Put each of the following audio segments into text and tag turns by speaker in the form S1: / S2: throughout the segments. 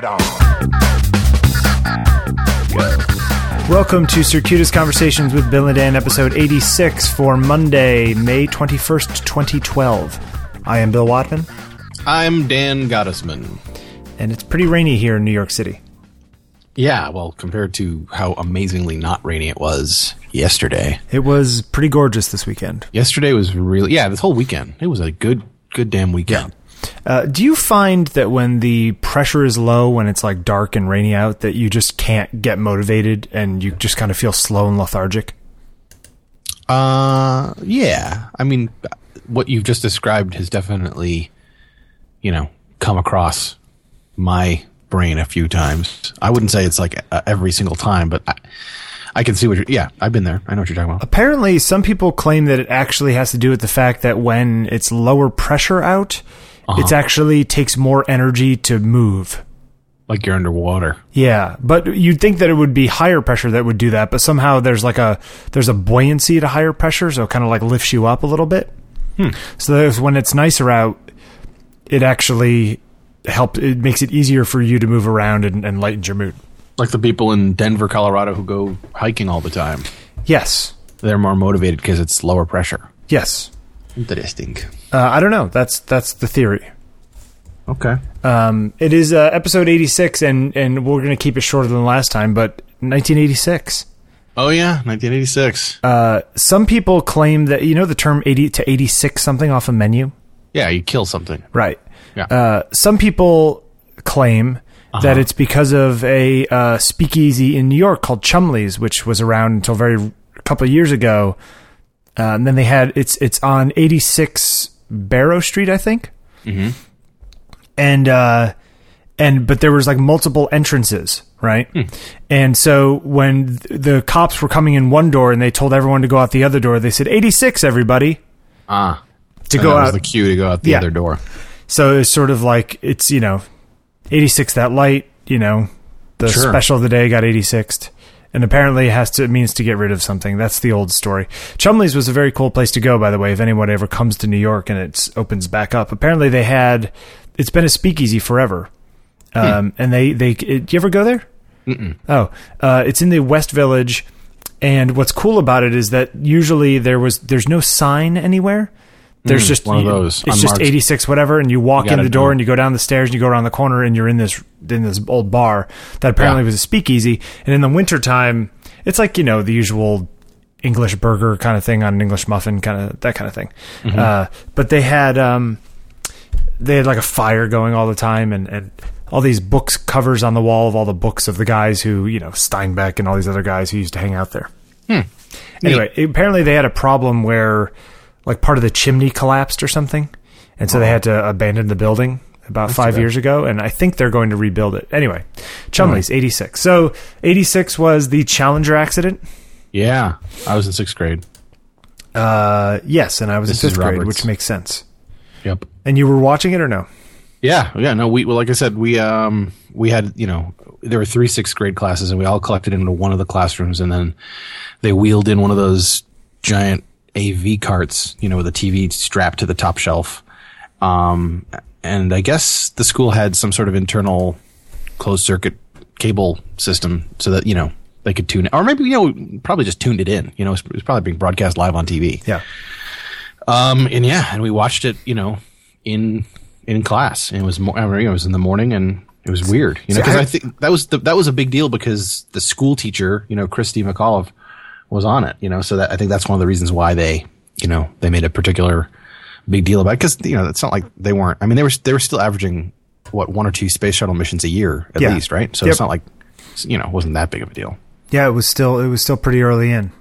S1: right on.
S2: Welcome to Circuitous Conversations with Bill and Dan, episode 86 for Monday, May 21st, 2012. I am Bill Watman,
S3: I'm Dan Gottesman.
S2: and it's pretty rainy here in New York City.
S3: Yeah, well, compared to how amazingly not rainy it was yesterday.
S2: It was pretty gorgeous this weekend.
S3: Yesterday was really yeah, this whole weekend. It was a good good damn weekend.
S2: Uh, do you find that when the pressure is low, when it's like dark and rainy out, that you just can't get motivated and you just kind of feel slow and lethargic?
S3: Uh yeah. I mean what you've just described has definitely you know, come across my brain a few times. I wouldn't say it's like every single time, but I, I can see what you're yeah, I've been there. I know what you're talking about.
S2: Apparently, some people claim that it actually has to do with the fact that when it's lower pressure out, Uh-huh. it actually takes more energy to move.
S3: Like you're underwater.
S2: Yeah, but you'd think that it would be higher pressure that would do that, but somehow there's like a there's a buoyancy to higher pressure, so it kind of like lifts you up a little bit. Hmm. So there's, when it's nicer out, it actually helps. It makes it easier for you to move around and, and lightens your mood.
S3: Like the people in Denver, Colorado who go hiking all the time.
S2: Yes,
S3: They're more motivated because it's lower pressure.
S2: yes.
S3: Interesting.
S2: Uh, I don't know. That's that's the theory.
S3: Okay.
S2: Um, it is uh, episode 86, and, and we're going to keep it shorter than last time, but 1986.
S3: Oh yeah, 1986.
S2: Uh, some people claim that, you know, the term 80 to 86 something off a menu?
S3: yeah, you kill something.
S2: Right.
S3: Yeah.
S2: Uh, some people claim that it's because of a uh, speakeasy in New York called Chumley's, which was around until very a couple of years ago. Uh, and then they had it's it's on 86 Barrow Street, I think. Mm-hmm. And uh, and but there was like multiple entrances, right? And so when th- the cops were coming in one door and they told everyone to go out the other door, they said 86, everybody,
S3: ah,
S2: to go out.
S3: the cue to go out the
S2: Yeah.
S3: other door.
S2: So it's sort of like it's you know, eighty six that light. You know, the
S3: Sure.
S2: special of the day got eighty sixth, and apparently it has to it means to get rid of something. That's the old story. Chumley's was a very cool place to go, by the way. If anyone ever comes to New York and it opens back up, apparently they had it's been a speakeasy forever, um, and they they it, you ever go there? Mm-mm. Oh, uh, it's in the West Village. And what's cool about it is that usually there was there's no sign anywhere. There's just
S3: one of those,
S2: It's just 86 whatever, and you walk
S3: You
S2: in the door
S3: know.
S2: and you go down the stairs and you go around the corner and you're in this in this old bar that apparently
S3: Yeah.
S2: was a speakeasy. And in the wintertime, it's like you know the usual English burger kind of thing on an English muffin, kind of that kind of thing.
S3: Mm-hmm.
S2: Uh, but they had um, they had like a fire going all the time and and all these books covers on the wall of all the books of the guys who you know Steinbeck and all these other guys who used to hang out there.
S3: Hmm.
S2: Anyway, apparently they had a problem where like part of the chimney collapsed or something, and so they had to abandon the building about five years ago. And I think they're going to rebuild it. Anyway, Chumley's eighty six. So eighty six was the Challenger accident.
S3: Yeah, I was in sixth grade.
S2: Uh, yes, and I was
S3: This
S2: in
S3: is
S2: fifth grade,
S3: Roberts.
S2: which makes sense.
S3: Yep.
S2: And you were watching it or no?
S3: Yeah, yeah. No, we well, like I said, we um we had you know there were three sixth grade classes, and we all collected into one of the classrooms, and then they wheeled in one of those giant AV carts, you know, with a TV strapped to the top shelf. Um, and I guess the school had some sort of internal closed circuit cable system so that you know they could tune it, or maybe you know probably just tuned it in. You know, it was, it probably being broadcast live on TV.
S2: Yeah.
S3: Um, and yeah, and we watched it, you know, in in class. And it was mo- I mean, it was in the morning, and it was weird, you know, because
S2: I-
S3: I think that was the, that was a big deal because the school teacher, you know, Christa McAuliffe, was on it, you know, so that I think that's one of the reasons why they, you know, they made a particular big deal about it because you know it's not like they weren't. I mean, they were they were still averaging what one or two space shuttle missions a year at
S2: Yeah.
S3: least, right? So
S2: Yep.
S3: it's not like you know, it wasn't that big of a deal.
S2: Yeah, it was still it was still pretty early in.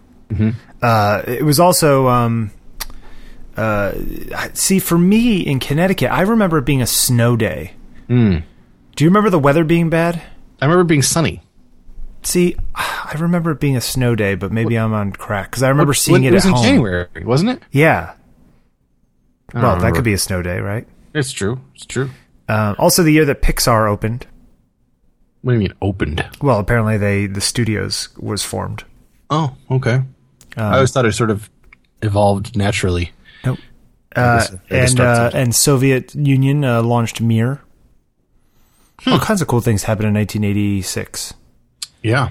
S2: Uh, it was also um, uh, see for me in Connecticut, I remember it being a snow day.
S3: Hmm.
S2: Do you remember the weather being bad?
S3: I remember it being sunny.
S2: See, I remember it being a snow day, but maybe I'm on crack because I remember seeing
S3: When-
S2: it,
S3: it was
S2: at
S3: in
S2: home.
S3: January, wasn't it?
S2: Yeah. Well, that could be a snow day, right?
S3: It's true. It's true.
S2: Uh, also, the year that Pixar opened.
S3: What do you mean opened?
S2: Well, apparently they the studios was formed.
S3: Oh, okay. I always thought it sort of evolved naturally.
S2: Nope. Uh,
S3: guess it- it
S2: and uh, and Soviet Union uh, launched Mir. All kinds of cool things happened in 1986.
S3: Yeah.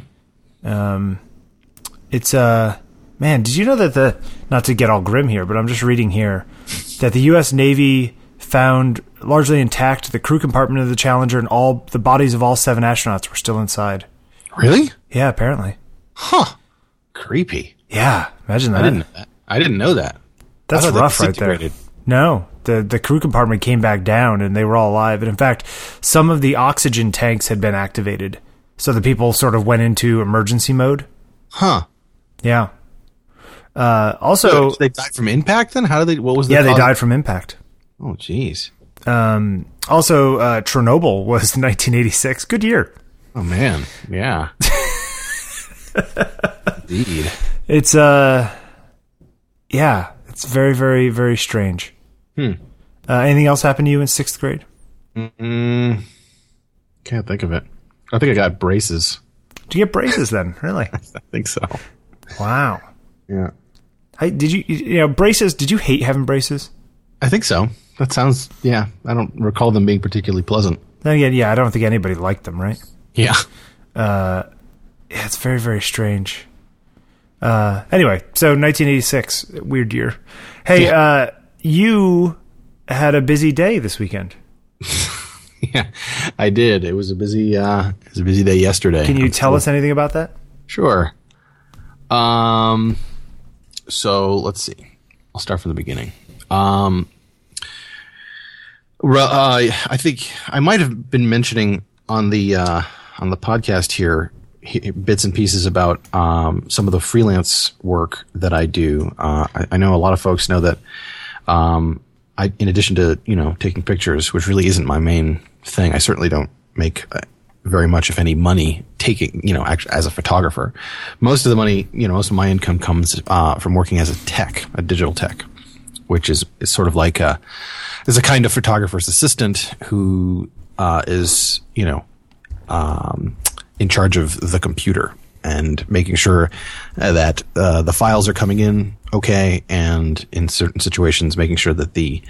S2: It's uh man, did you know that the not to get all grim here, but I'm just reading here that the US Navy found largely intact the crew compartment of the Challenger and all the bodies of all seven astronauts were still inside.
S3: Really?
S2: Yeah, apparently.
S3: Huh. Creepy.
S2: Yeah, imagine that.
S3: I didn't know that. I didn't know that.
S2: That's rough right there. No, the the crew compartment came back down and they were all alive. And in fact, some of the oxygen tanks had been activated, so the people sort of went into emergency mode.
S3: Huh.
S2: Yeah. Uh, also,
S3: Did they died from impact then? How did they, what was the
S2: yeah, they
S3: cause?
S2: died from impact.
S3: Oh, jeez.
S2: Um, also, uh, Chernobyl was 1986. Good year.
S3: Oh, man. Yeah. Indeed.
S2: It's uh, yeah, it's very, very, very strange.
S3: Hmm.
S2: Uh, anything else happened to you in sixth grade?
S3: Mm, can't think of it. I think I got braces.
S2: Do you get braces then? Really?
S3: I think so.
S2: Wow.
S3: Yeah.
S2: I, did you, you know, braces? Did you hate having braces?
S3: I think so. That sounds, yeah. I don't recall them being particularly pleasant.
S2: Then again, yeah, I don't think anybody liked them, right?
S3: Yeah.
S2: Yeah, it's very, very strange. Uh, anyway, so 1986, weird year. Hey,
S3: Yeah.
S2: uh, you had a busy day this weekend.
S3: Yeah. I did. It was a busy, uh, it was a busy day yesterday.
S2: Can you tell us anything about that?
S3: Sure. Um, so let's see. I'll start from the beginning. Um, uh, I think I might have been mentioning on the uh, on the podcast here he- bits and pieces about um, some of the freelance work that I do. Uh, I, I know a lot of folks know that um, I, in addition to you know taking pictures, which really isn't my main thing, I certainly don't make uh, very much, if any, money taking you know as a photographer. Most of the money, you know, most of my income comes uh, from working as a tech, a digital tech, which is, is sort of like a is a kind of photographer's assistant who uh, is you know um, in charge of the computer and making sure that uh, the files are coming in okay, and in certain situations, making sure that the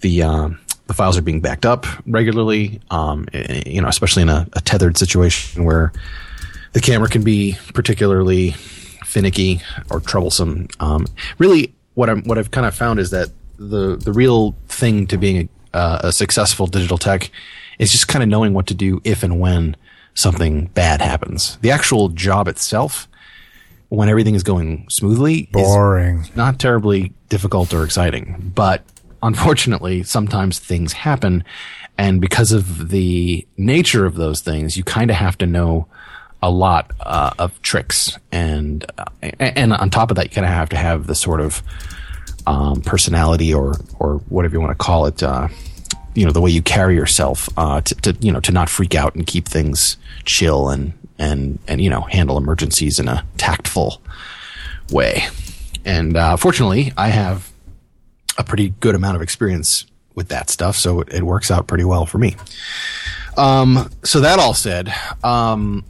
S3: the um, the files are being backed up regularly. Um, you know, especially in a, a tethered situation where the camera can be particularly finicky or troublesome. Um, really, what I'm what I've kind of found is that the the real thing to being a, uh, a successful digital tech is just kind of knowing what to do if and when something bad happens. The actual job itself, when everything is going smoothly, is
S2: Boring.
S3: not terribly difficult or exciting, but unfortunately, sometimes things happen. And because of the nature of those things, you kind of have to know a lot uh, of tricks. And, uh, and on top of that, you kind of have to have the sort of, um, personality or, or whatever you want to call it, uh, you know, the way you carry yourself, uh, to, to, you know, to not freak out and keep things chill and, and, and, you know, handle emergencies in a tactful way. And, uh, fortunately, I have a pretty good amount of experience with that stuff, so it, works out pretty well for me. Um, so that all said, um,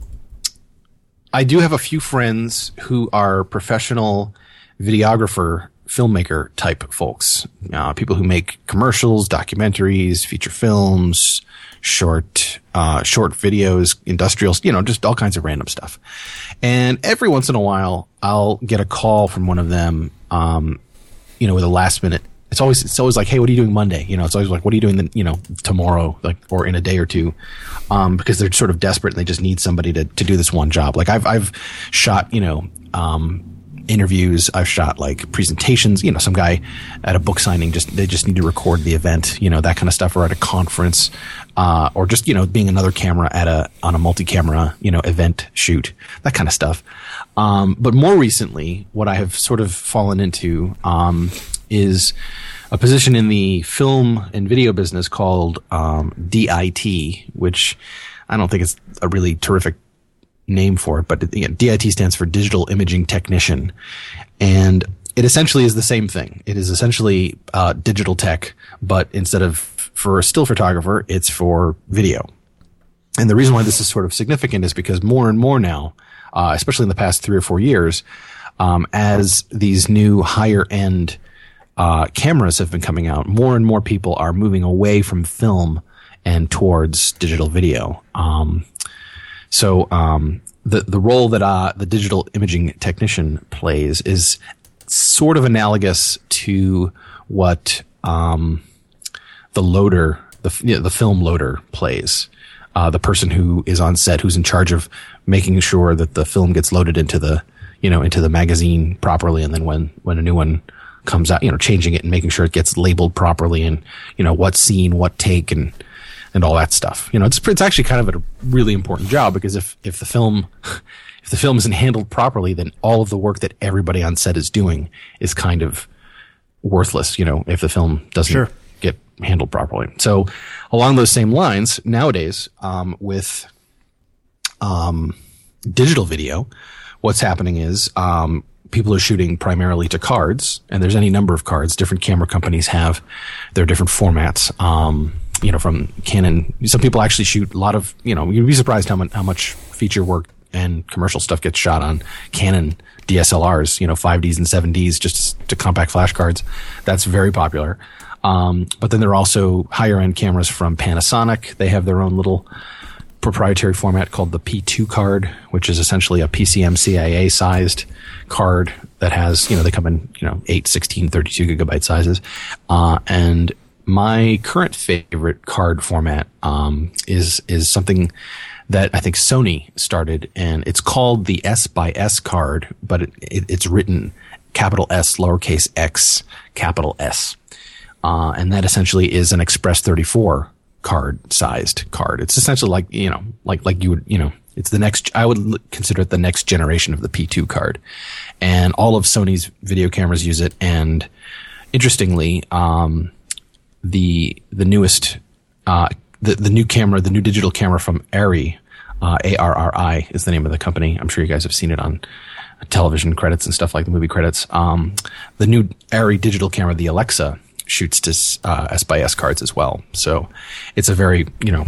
S3: I do have a few friends who are professional videographer, filmmaker type folks. Uh, people who make commercials, documentaries, feature films, short, uh, short videos, industrials, you know, just all kinds of random stuff. And every once in a while, I'll get a call from one of them, um, you know, with a last minute. It's always it's always like, hey, what are you doing Monday? You know, it's always like, what are you doing, the, you know, tomorrow, like, or in a day or two, um, because they're sort of desperate and they just need somebody to to do this one job. Like I've I've shot, you know, um, interviews. I've shot like presentations. You know, some guy at a book signing just they just need to record the event. You know, that kind of stuff, or at a conference, uh, or just you know being another camera at a on a multi-camera you know event shoot, that kind of stuff. Um, but more recently, what I have sort of fallen into um, is a position in the film and video business called um, DIT, which I don't think it's a really terrific name for it, but you know, DIT stands for Digital Imaging Technician, and it essentially is the same thing. It is essentially uh, digital tech, but instead of for a still photographer, it's for video. And the reason why this is sort of significant is because more and more now, uh, especially in the past three or four years, um, as these new higher end uh, cameras have been coming out, more and more people are moving away from film and towards digital video. Um, so um, the the role that uh, the digital imaging technician plays is sort of analogous to what um, the loader, the you know, the film loader plays. Uh, the person who is on set, who's in charge of making sure that the film gets loaded into the you know into the magazine properly, and then when when a new one comes out, you know, changing it and making sure it gets labeled properly, and you know what scene, what take, and and all that stuff. You know, it's it's actually kind of a really important job because if if the film if the film isn't handled properly, then all of the work that everybody on set is doing is kind of worthless. You know, if the film doesn't
S2: Sure.
S3: get handled properly. So along those same lines, nowadays um, with um, digital video, what's happening is um, people are shooting primarily to cards, and there's any number of cards. Different camera companies have their different formats. Um, you know, from Canon, some people actually shoot a lot of. You know, you'd be surprised how much how much feature work and commercial stuff gets shot on Canon DSLRs. You know, 5Ds and 7Ds just to compact flash cards. That's very popular. Um, but then there are also higher end cameras from Panasonic. They have their own little proprietary format called the P2 card, which is essentially a PCMCIA sized card that has, you know, they come in, you know, 8, 16, 32 gigabyte sizes. Uh, and my current favorite card format, um, is, is something that I think Sony started and it's called the S by S card, but it, it, it's written capital S, lowercase x, capital S. Uh, and that essentially is an Express 34 card sized card. It's essentially like, you know, like, like you would, you know, it's the next, I would consider it the next generation of the P2 card. And all of Sony's video cameras use it. And interestingly, um, the, the newest, uh, the, the new camera, the new digital camera from Arri, uh, A-R-R-I is the name of the company. I'm sure you guys have seen it on television credits and stuff like the movie credits. Um, the new Arri digital camera, the Alexa, shoots to uh, S by S cards as well. So it's a very you know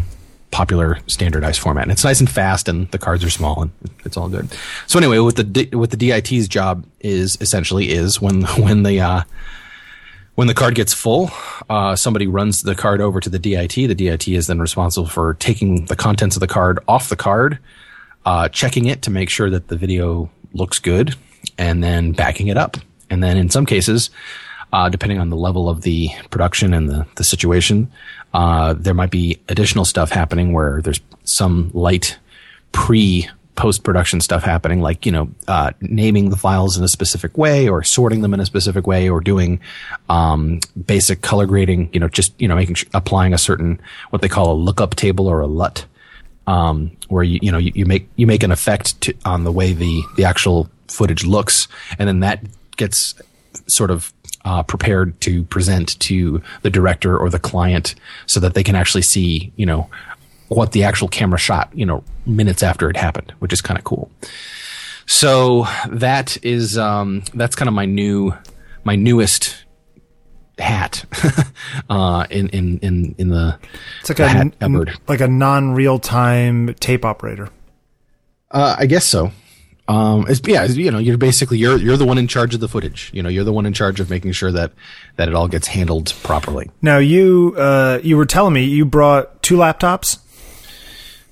S3: popular standardized format, and it's nice and fast, and the cards are small, and it's all good. So anyway, what the what the DIT's job is essentially is when when the uh, when the card gets full, uh, somebody runs the card over to the DIT. The DIT is then responsible for taking the contents of the card off the card, uh, checking it to make sure that the video looks good, and then backing it up. And then in some cases, uh, depending on the level of the production and the, the situation, uh, there might be additional stuff happening where there's some light pre post production stuff happening, like, you know, uh, naming the files in a specific way or sorting them in a specific way or doing, um, basic color grading, you know, just, you know, making, applying a certain, what they call a lookup table or a LUT. Um, where you, you know, you, you make, you make an effect to, on the way the, the actual footage looks. And then that gets sort of uh, prepared to present to the director or the client so that they can actually see, you know, what the actual camera shot, you know, minutes after it happened, which is kind of cool. So that is, um, that's kind of my new, my newest hat, uh, in, in, in, in the,
S2: It's like
S3: the
S2: a n- like a non real time tape operator.
S3: Uh, I guess so. Um, it's, yeah, it's, you know, you're basically you're you're the one in charge of the footage. You know, you're the one in charge of making sure that that it all gets handled properly.
S2: Now you uh, you were telling me you brought two laptops.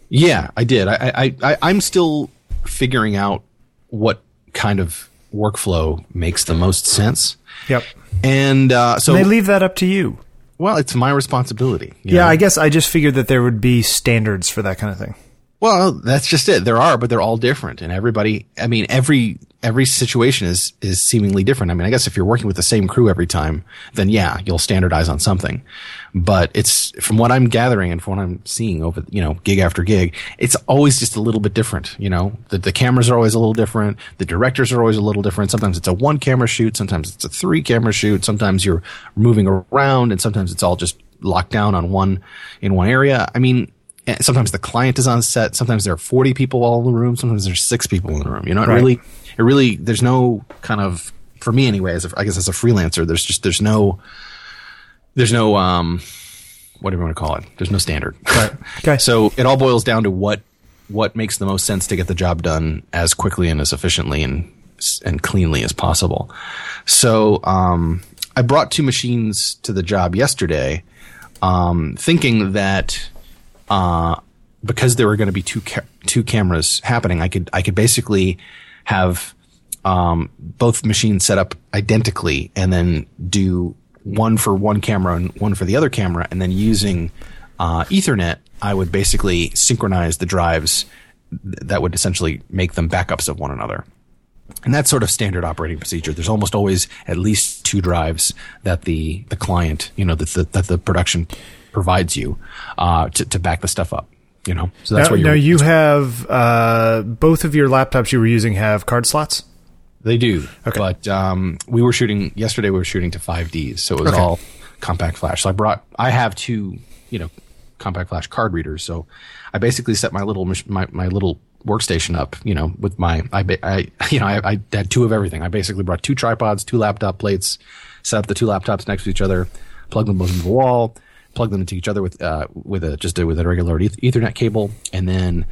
S3: Yeah, I did. I, I, I I'm still figuring out what kind of workflow makes the most sense.
S2: Yep.
S3: And uh, so,
S2: they leave that up to you.
S3: well, it's my responsibility.
S2: Yeah,
S3: know?
S2: I guess I just figured that there would be standards for that kind of thing.
S3: Well, that's just it. There are, but they're all different, and everybody. I mean, every every situation is is seemingly different. I mean, I guess if you're working with the same crew every time, then yeah, you'll standardize on something. But it's from what I'm gathering and from what I'm seeing over you know gig after gig, it's always just a little bit different. You know, the the cameras are always a little different. The directors are always a little different. Sometimes it's a one camera shoot. Sometimes it's a three camera shoot. Sometimes you're moving around, and sometimes it's all just locked down on one in one area. I mean eh, sometimes the client is on set. Sometimes there are 40 people all in the room. Sometimes there's six people in the room. You know, it
S2: Right.
S3: really, it really, there's no kind of, for me anyway, as a, I guess as a freelancer, there's just, there's no, there's no, um, whatever you want to call it. There's no standard.
S2: Right. Okay.
S3: so it all boils down to what, what makes the most sense to get the job done as quickly and as efficiently and, and cleanly as possible. So, um, I brought two machines to the job yesterday, um, thinking that, uh, because there were going to be two ca- two cameras happening, I could I could basically have um, both machines set up identically, and then do one for one camera and one for the other camera, and then using uh, Ethernet, I would basically synchronize the drives that would essentially make them backups of one another. And that's sort of standard operating procedure. There's almost always at least two drives that the, the client, you know, that the, that the production provides you, uh, to, to back the stuff up, you know?
S2: So that's now, what you're, now you have, uh, both of your laptops you were using have card slots?
S3: They do. Okay. But, um, we were shooting, yesterday we were shooting to 5Ds. So it was okay. all compact flash. So I brought, I have two, you know, compact flash card readers. So I basically set my little, my, my little workstation up, you know, with my, I, I you know, I, I, had two of everything. I basically brought two tripods, two laptop plates, set up the two laptops next to each other, plugged them both into the wall, plugged them into each other with, uh, with a, just a, with a regular ethernet cable. And then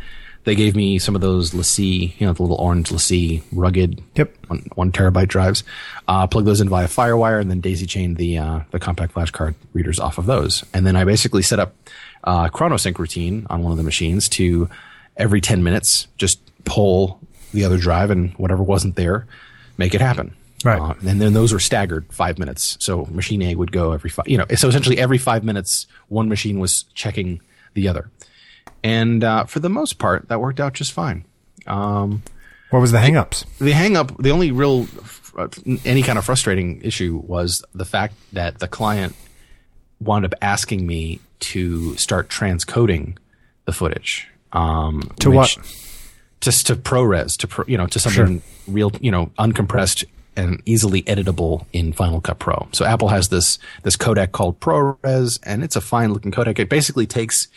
S3: they gave me some of those LaCie, you know, the little orange LaCie rugged,
S2: yep,
S3: one, one terabyte drives. Uh, plug those in via FireWire and then daisy chain the, uh, the compact flash card readers off of those. And then I basically set up, uh, ChronoSync routine on one of the machines to, every 10 minutes, just pull the other drive and whatever wasn't there, make it happen.
S2: Right. Uh,
S3: and then those were staggered five minutes. So machine A would go every five, you know, so essentially every five minutes, one machine was checking the other. And uh, for the most part, that worked out just fine. Um,
S2: what was the hangups?
S3: The, hangup, the only real, uh, any kind of frustrating issue was the fact that the client wound up asking me to start transcoding the footage. Um,
S2: to what?
S3: Just to ProRes, to pro, you know, to something sure. real, you know, uncompressed and easily editable in Final Cut Pro. So Apple has this this codec called ProRes, and it's a fine looking codec. It basically takes,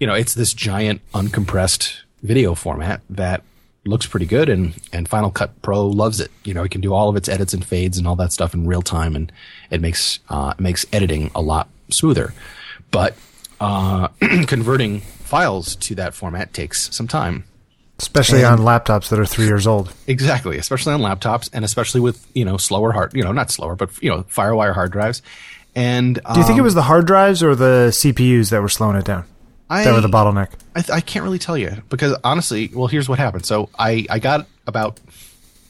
S3: you know, it's this giant uncompressed video format that looks pretty good, and and Final Cut Pro loves it. You know, it can do all of its edits and fades and all that stuff in real time, and it makes uh, makes editing a lot smoother. But uh, converting files to that format takes some time.
S2: Especially and, on laptops that are three years old.
S3: Exactly, especially on laptops, and especially with you know slower hard, you know not slower, but you know FireWire hard drives. And
S2: um, do you think it um, was the hard drives or the CPUs that were slowing it down? I, that were the bottleneck.
S3: I, I can't really tell you because honestly, well, here's what happened. So I I got about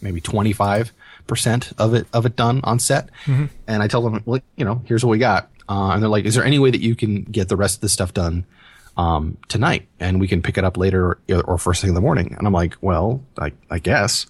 S3: maybe twenty five percent of it of it done on set, mm-hmm. and I tell them, well, you know, here's what we got, uh, and they're like, is there any way that you can get the rest of this stuff done? um, tonight and we can pick it up later or, or, first thing in the morning. And I'm like, well, I, I guess.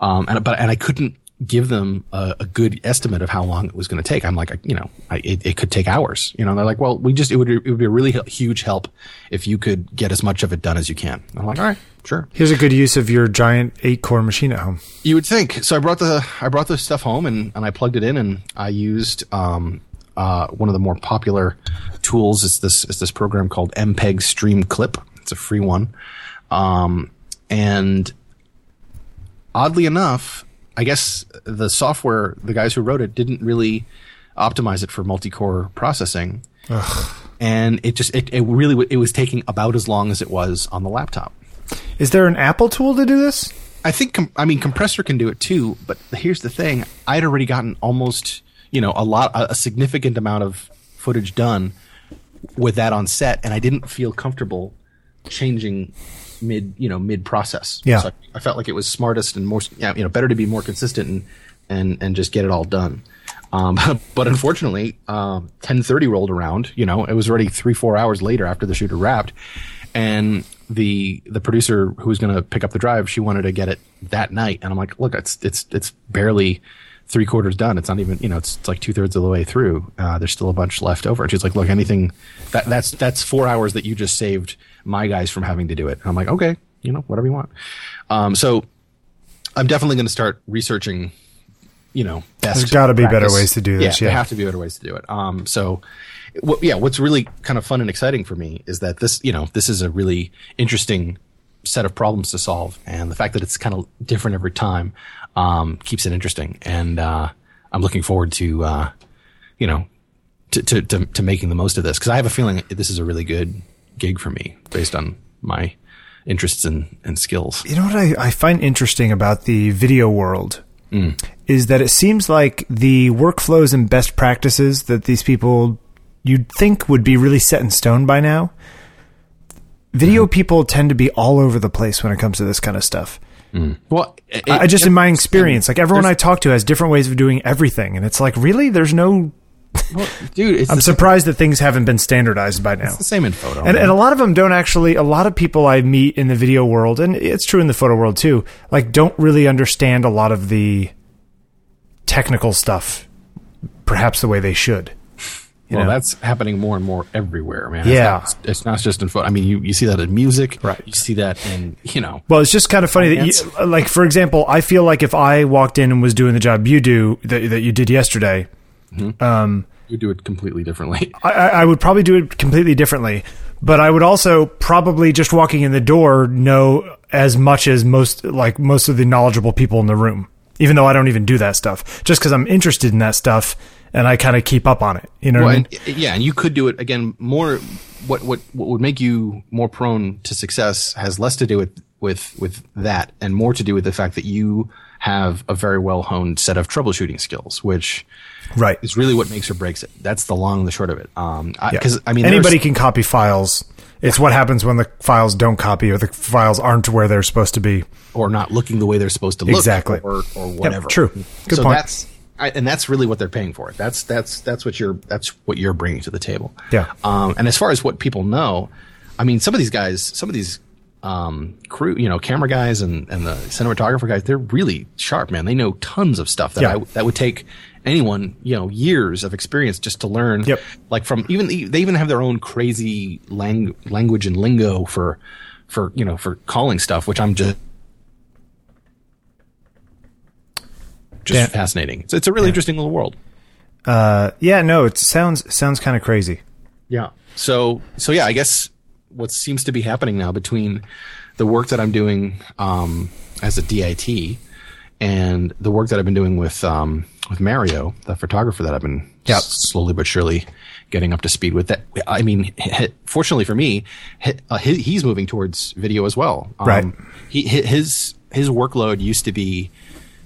S3: Um, and, but, and I couldn't give them a, a good estimate of how long it was going to take. I'm like, you know, I, it, it, could take hours, you know, and they're like, well, we just, it would, it would be a really huge help if you could get as much of it done as you can. I'm like, all right, sure.
S2: Here's a good use of your giant eight core machine at home.
S3: You would think. So I brought the, I brought the stuff home and, and I plugged it in and I used, um, uh, one of the more popular tools It's this it's this program called MPEG Streamclip. It's a free one, um, and oddly enough, I guess the software, the guys who wrote it, didn't really optimize it for multi-core processing, Ugh. and it just it, it really it was taking about as long as it was on the laptop.
S2: Is there an Apple tool to do this?
S3: I think I mean compressor can do it too, but here's the thing: I'd already gotten almost you know a lot a significant amount of footage done with that on set, and I didn't feel comfortable changing mid you know mid process.
S2: Yeah,
S3: so I, I, felt like it was smartest and more yeah, you know better to be more consistent and and and just get it all done. Um, but unfortunately, um, 10:30 rolled around. You know, it was already three four hours later after the shoot had wrapped, and the the producer who was going to pick up the drive, she wanted to get it that night, and I'm like, look, it's it's it's barely three quarters done. It's not even, you know, it's, it's like two thirds of the way through. Uh, there's still a bunch left over. And she's like, look, anything that that's, that's four hours that you just saved my guys from having to do it. And I'm like, okay, you know, whatever you want. Um, so I'm definitely going to start researching, you know,
S2: best. There's got to be better ways to do this.
S3: Yeah, yeah. there have to be better ways to do it. Um, so, what, yeah, what's really kind of fun and exciting for me is that this, you know, this is a really interesting set of problems to solve. And the fact that it's kind of different every time, um, keeps it interesting. And, uh, I'm looking forward to, uh, you know, to, to, to, to, making the most of this. Cause I have a feeling this is a really good gig for me based on my interests and, and skills.
S2: You know what I, I find interesting about the video world mm. is that it seems like the workflows and best practices that these people you'd think would be really set in stone by now video people tend to be all over the place when it comes to this kind of stuff.
S3: Well, it,
S2: I just, in my
S3: it-
S2: experience, like everyone I talk to has different ways of doing everything, and it's like, really, there's no.
S3: Well, dude, it's
S2: I'm surprised that things haven't been standardized by now.
S3: it's the same in photo.
S2: And, and a lot of them don't actually. A lot of people I meet in the video world, and it's true in the photo world too, like don't really understand a lot of the technical stuff, perhaps the way they should. You
S3: well,
S2: know?
S3: that's happening more and more everywhere, man.
S2: Yeah.
S3: it's not, it's not just in photo. I mean, you, you see that in music,
S2: Right.
S3: You see that in you know,
S2: Well, it's just kind of funny that you, like, for example, I feel like if I walked in and was doing the job you do that, that you did yesterday, Mm-hmm.
S3: Um, you would do it completely differently.
S2: I, I would probably do it completely differently. But I would also probably just walking in the door know as much as most like most of the knowledgeable people in the room, even though I don't even do that stuff. Just because I'm interested in that stuff and I kind of keep up on it. You know what
S3: Well,
S2: I mean?
S3: and, yeah, and you could do it again more. What what what would make you more prone to success has less to do with with with that, and more to do with the fact that you have a very well honed set of troubleshooting skills, which
S2: Right.
S3: is really what makes or breaks it. That's the long and the short of it. Um,
S2: Yeah.
S3: because I mean,
S2: anybody can copy files. It's what happens when the files don't copy or the files aren't where they're supposed to be.
S3: or not looking the way they're supposed to look,
S2: Exactly.
S3: or or whatever.
S2: true. Good
S3: so
S2: point.
S3: that's I, and that's really what they're paying for. That's that's that's what you're that's what you're bringing to the table.
S2: Yeah.
S3: Um, and as far as what people know, I mean, some of these guys, some of these um, crew, you know, camera guys and, and the cinematographer guys, they're really sharp, man. They know tons of stuff that
S2: Yeah.
S3: I, that would take anyone, you know, years of experience just to learn.
S2: Yep.
S3: Like from even they even have their own crazy lang- language and lingo for for you know for calling stuff, which I'm just just
S2: Yeah.
S3: fascinating. It's, it's a really interesting little world.
S2: Uh, yeah, no, it sounds sounds kind of crazy.
S3: Yeah. So so yeah, I guess what seems to be happening now between the work that I'm doing um, as a DIT and the work that I've been doing with um, with Mario, the photographer that I've been
S2: Yep.
S3: slowly but surely getting up to speed with. That I mean, fortunately for me, uh, he- he's moving towards video as well. Um,
S2: Right.
S3: He his his workload used to be.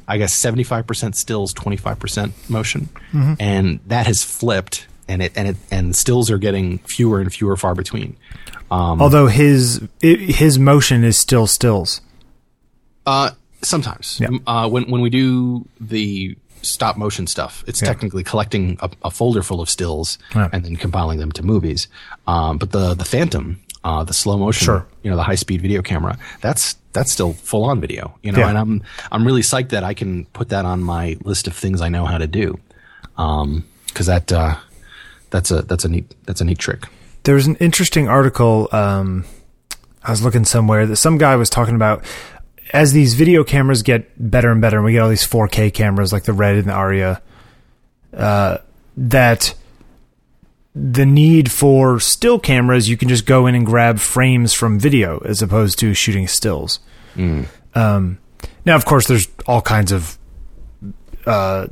S3: I guess 75% stills, 25% motion.
S2: Mm-hmm.
S3: And that has flipped and it, and it, and stills are getting fewer and fewer far between. Um,
S2: Although his i his motion is still stills.
S3: Uh, sometimes.
S2: Yeah.
S3: Uh, when, when we do the stop motion stuff, it's
S2: Yeah.
S3: technically collecting a, a folder full of stills
S2: Yeah.
S3: and then compiling them to movies. Um, but the, the Phantom, uh, the slow motion,
S2: Sure.
S3: you know, the high speed video camera, that's, that's still full on video, you know, and I'm, I'm really psyched that I can put that on my list of things I know how to do. Um, cause that, uh, that's a, that's a neat, that's a neat trick.
S2: There was an interesting article. Um, I was looking somewhere that some guy was talking about as these video cameras get better and better, and we get all these 4K cameras like the Red and the Arri. Uh, that the need for still cameras, you can just go in and grab frames from video as opposed to shooting stills. Um, now, of course, there's all kinds of uh,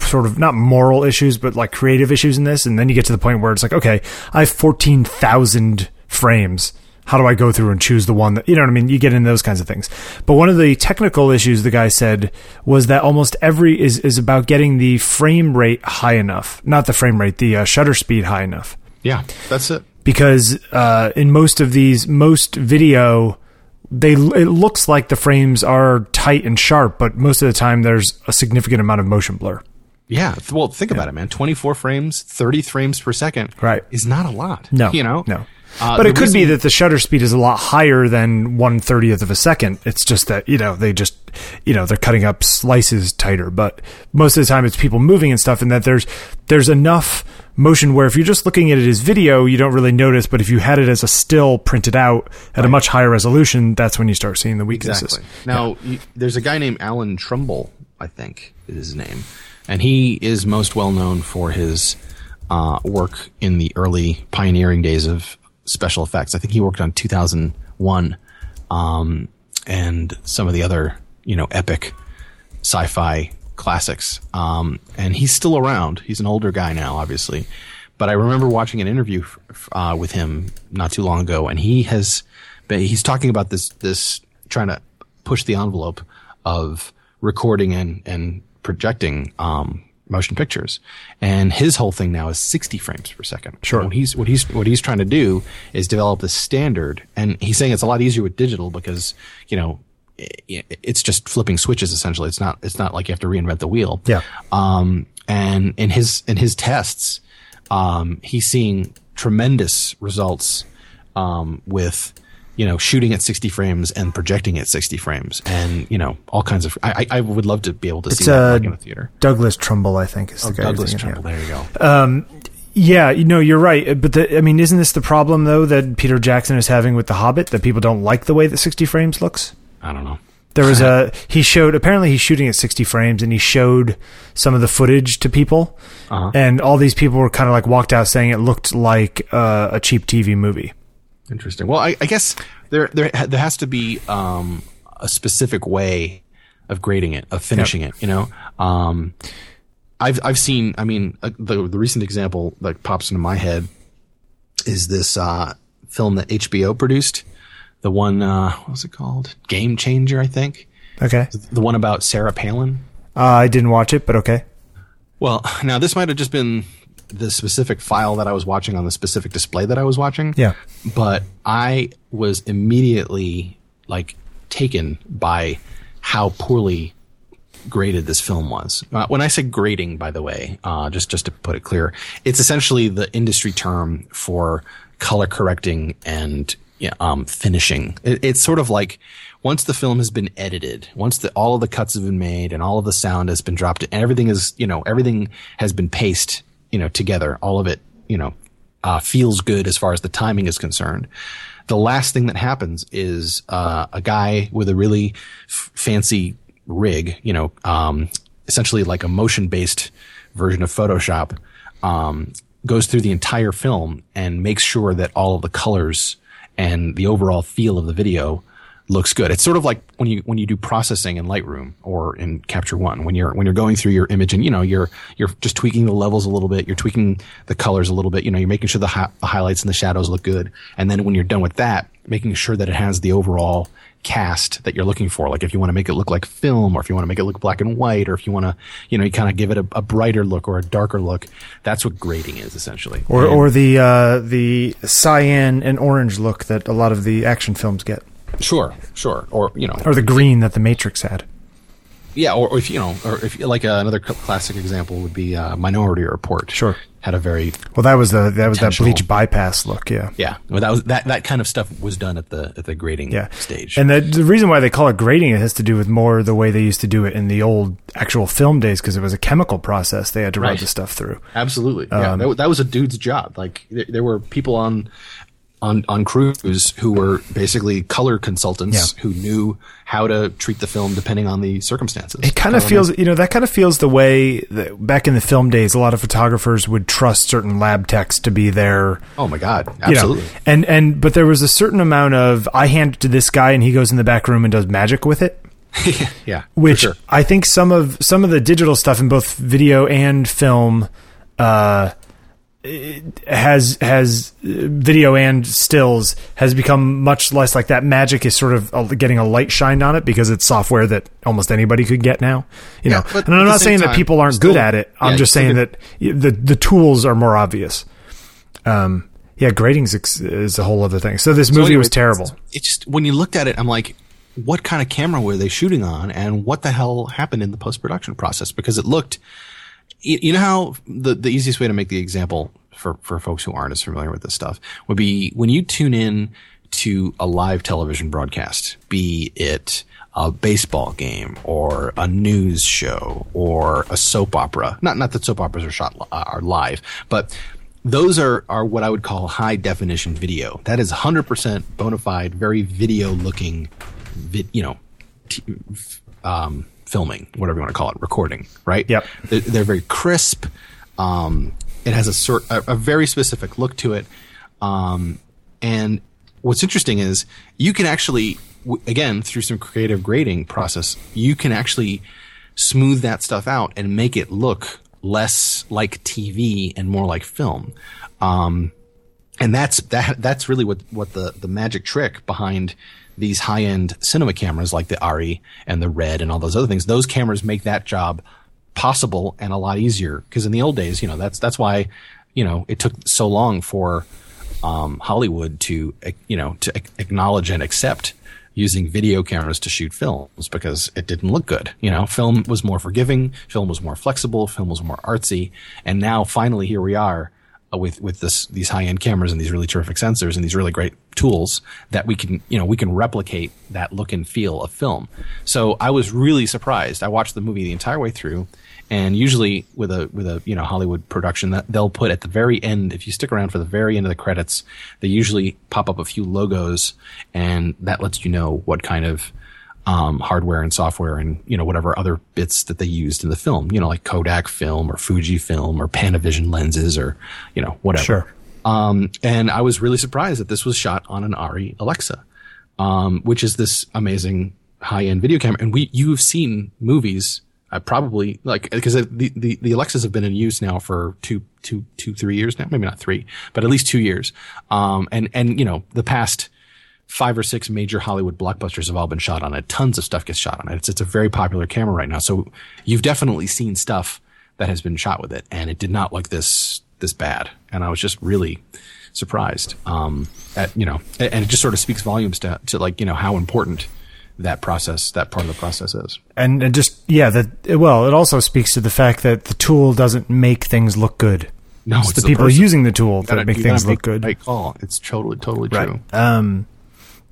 S2: sort of not moral issues, but like creative issues in this. And then you get to the point where it's like, okay, I have 14,000 frames. How do I go through and choose the one that, you know what I mean? You get into those kinds of things. But one of the technical issues the guy said was that almost every is, is about getting the frame rate high enough, not the frame rate, the uh, shutter speed high enough
S3: Yeah, that's it.
S2: because uh, in most of these most video they it looks like the frames are tight and sharp but most of the time there's a significant amount of motion blur
S3: Yeah. Well, think about it, man. 24 frames, 30 frames per second
S2: Right.
S3: is not a lot.
S2: no
S3: You know?
S2: no
S3: Uh,
S2: but it could be that the shutter speed is a lot higher than one thirtieth of a second. It's just that you know they just you know they're cutting up slices tighter. But most of the time it's people moving and stuff, and that there's there's enough motion where if you're just looking at it as video, you don't really notice. But if you had it as a still printed out at a much higher resolution, that's when you start seeing the weaknesses.
S3: Exactly. Now, you, there's a guy named Alan Trumbull, I think is his name, and he is most well known for his uh, work in the early pioneering days of special effects. I think he worked on 2001 um, and some of the other, you know, epic sci-fi classics. Um, and he's still around. He's an older guy now, obviously. But I remember watching an interview uh, with him not too long ago, and he has been, he's talking about this this trying to push the envelope of recording and and projecting um, motion pictures. And his whole thing now is 60 frames per second.
S2: Sure.
S3: What he's, what he's, what he's trying to do is develop this standard. And he's saying it's a lot easier with digital because, you know, it's just flipping switches essentially. It's not, it's not like you have to reinvent the wheel.
S2: Yeah.
S3: Um, and in his, in his tests, um, he's seeing tremendous results, um, with, you know, shooting at 60 frames and projecting at 60 frames and, you know, all kinds of, I, I would love to be able to see that
S2: uh,
S3: in a theater.
S2: Douglas Trumbull, I think, is the guy.
S3: Douglas. Trumbull. There you go.
S2: Um, Yeah, you know, you're right. But the, I mean, isn't this the problem though that Peter Jackson is having with The Hobbit? That people don't like the way that 60 frames looks.
S3: I don't know.
S2: There was a he showed apparently he's shooting at 60 frames and he showed some of the footage to people,
S3: Uh-huh.
S2: and all these people were kind of like walked out saying it looked like uh, a cheap TV movie.
S3: Interesting. Well, I, I guess there there there has to be um, a specific way of grading it, of finishing it. You know, um, I've I've seen. I mean, uh, the the recent example that pops into my head is this uh, film that HBO produced. The one, uh, what was it called? Game Changer, I think.
S2: Okay,
S3: The one about Sarah Palin.
S2: uh, I didn't watch it, but okay.
S3: Well, now this might have just been the specific file that I was watching on the specific display that I was watching.
S2: Yeah.
S3: But I was immediately like taken by how poorly graded this film was. Uh, when I say grading, by the way, uh, just just to put it clear, it's essentially the industry term for color correcting and yeah, um, finishing. It, it's sort of like once the film has been edited, once the, all of the cuts have been made and all of the sound has been dropped, and everything is you know everything has been paced you know together, all of it you know uh, feels good as far as the timing is concerned. The last thing that happens is uh, a guy with a really f- fancy rig, you know, um, essentially like a motion based version of Photoshop, um, goes through the entire film and makes sure that all of the colors and the overall feel of the video looks good. It's sort of like when you when you do processing in Lightroom or in Capture One when you're when you're going through your image and you know you're you're just tweaking the levels a little bit, you're tweaking the colors a little bit, you know, you're making sure the, hi- the highlights and the shadows look good, and then when you're done with that, making sure that it has the overall cast that you're looking for. Like if you want to make it look like film, or if you want to make it look black and white, or if you want to you know you kind of give it a, a brighter look or a darker look. That's what grading is essentially.
S2: Or
S3: And-
S2: or the uh, the cyan and orange look that a lot of the action films get,
S3: sure, sure, or you know,
S2: or the green that the Matrix had.
S3: Yeah, or, or if you know, or if like uh, another classic example would be uh, Minority Report.
S2: Sure.
S3: had a very
S2: Well, that was the that was that bleach bypass look. Yeah.
S3: yeah. Well, that was that that kind of stuff was done at the at the grading
S2: Yeah.
S3: stage.
S2: And the, the reason why they call it grading it has to do with more the way they used to do it in the old actual film days because it was a chemical process they had to run
S3: Right.
S2: the stuff through.
S3: Absolutely, yeah.
S2: Um,
S3: That, that was a dude's job. Like there, there were people on on on crews who were basically color consultants
S2: Yeah.
S3: who knew how to treat the film depending on the circumstances.
S2: It kind of feels, you know, that kind of feels the way that back in the film days, a lot of photographers would trust certain lab techs to be there.
S3: Oh my god,
S2: you know,
S3: absolutely.
S2: and and but there was a certain amount of I hand it to this guy and he goes in the back room and does magic with it.
S3: yeah,
S2: which
S3: sure.
S2: I think some of some of the digital stuff in both video and film uh, has has uh, video and stills has become much less like that. Magic is sort of uh, getting a light shined on it because it's software that almost anybody could get now. You
S3: Yeah,
S2: know,
S3: but
S2: and I'm not saying that people aren't
S3: still-
S2: good at it. I'm
S3: yeah,
S2: just saying that the the tools are more obvious. Um, yeah, grading's is a whole other thing. So this movie
S3: anyway,
S2: was terrible.
S3: It just when you looked at it, I'm like, what kind of camera were they shooting on, and what the hell happened in the post production process? Because it looked, you, know how the the easiest way to make the example for for folks who aren't as familiar with this stuff would be when you tune in to a live television broadcast, be it a baseball game or a news show or a soap opera. Not not that soap operas are shot li- are live, but those are, are what I would call high definition video. That is 100% bona fide, very video looking, you know, t- um, filming, whatever you want to call it, recording, right?
S2: Yep.
S3: They're, they're very crisp. Um, it has a sort, a, a very specific look to it. Um, and what's interesting is you can actually, w- again, through some creative grading process, you can actually smooth that stuff out and make it look less like TV and more like film. Um, and that's that that's really what what the the magic trick behind these high end cinema cameras like the Arri and the Red and all those other things. Those cameras make that job possible and a lot easier because in the old days, you know, that's that's why you know it took so long for um, Hollywood to you know to acknowledge and accept using video cameras to shoot films because it didn't look good. You know, film was more forgiving, film was more flexible, film was more artsy, and now finally here we are with with this these high end cameras and these really terrific sensors and these really great tools that we can you know we can replicate that look and feel of film. So I was really surprised. I watched the movie the entire way through, and usually with a with a you know Hollywood production that they'll put at the very end if you stick around for the very end of the credits, they usually pop up a few logos and that lets you know what kind of um, hardware and software and you know whatever other bits that they used in the film. You know, like Kodak film or Fuji film or Panavision lenses or you know whatever.
S2: Sure.
S3: Um, and I was really surprised that this was shot on an Arri Alexa, um, which is this amazing high end video camera. And we you've seen movies. I probably like because the, the the Alexas have been in use now for two two two three years now, maybe not three, but at least two years. Um, and and you know the past five or six major Hollywood blockbusters have all been shot on it. Tons of stuff gets shot on it. It's, it's a very popular camera right now. So you've definitely seen stuff that has been shot with it and it did not look this, this bad. And I was just really surprised. Um, at, you know, and it just sort of speaks volumes to, to like, you know, how important that process, that part of the process is.
S2: And, and just, yeah, that, well, it also speaks to the fact that the tool doesn't make things look good.
S3: No,
S2: it's, it's the, the people person. using the tool that make things look good.
S3: Right call. It's totally, totally true.
S2: Right. Um,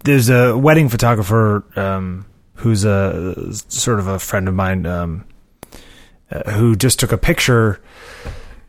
S2: there's a wedding photographer um, who's a sort of a friend of mine um, uh, who just took a picture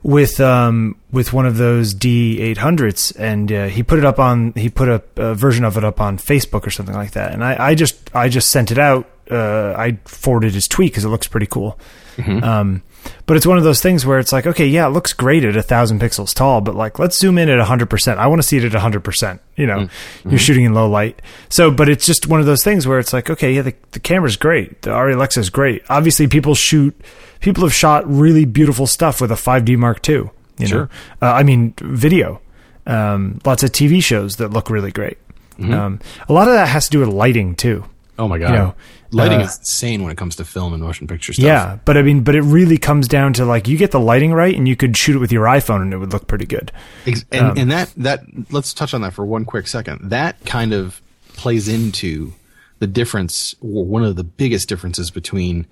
S2: with um, with one of those D800s, and uh, he put it up on he put a, a, version of it up on Facebook or something like that. And I, I just I just sent it out. Uh, I forwarded his tweet because it looks pretty cool. Mm-hmm. Um, but it's one of those things where it's like, okay, yeah, it looks great at a thousand pixels tall, but like, let's zoom in at hundred percent. I want to see it at hundred percent. You know, mm-hmm. you're shooting in low light. So, but it's just one of those things where it's like, okay, yeah, the, the camera's great. The ARRI Alexa is great. Obviously, people shoot, people have shot really beautiful stuff with a 5D Mark II. You sure. know, uh, I mean, video. Um, lots of TV shows that look really great. Mm-hmm. Um, a lot of that has to do with lighting too.
S3: Oh my god! You know, lighting uh, is insane when it comes to film and motion picture stuff.
S2: Yeah, but I mean, but it really comes down to like you get the lighting right, and you could shoot it with your iPhone, and it would look pretty good.
S3: And, um, and that that let's touch on that for one quick second. That kind of plays into the difference, or one of the biggest differences between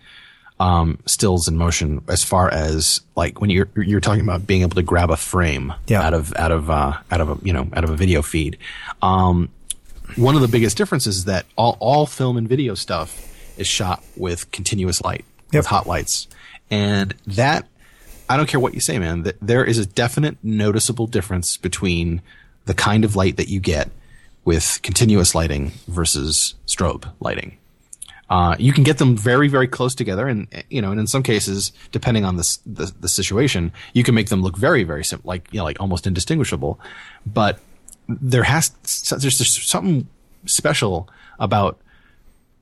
S3: um, stills and motion, as far as like when you're you're talking about being able to grab a frame yeah. out of out of uh, out of a you know out of a video feed. Um, one of the biggest differences is that all, all film and video stuff is shot with continuous light, yep. with hot lights. And that, I don't care what you say, man, that there is a definite noticeable difference between the kind of light that you get with continuous lighting versus strobe lighting. Uh, you can get them very, very close together, and you know, and in some cases, depending on the the, the situation, you can make them look very, very simple, like you know, like almost indistinguishable. But there has there's just something special about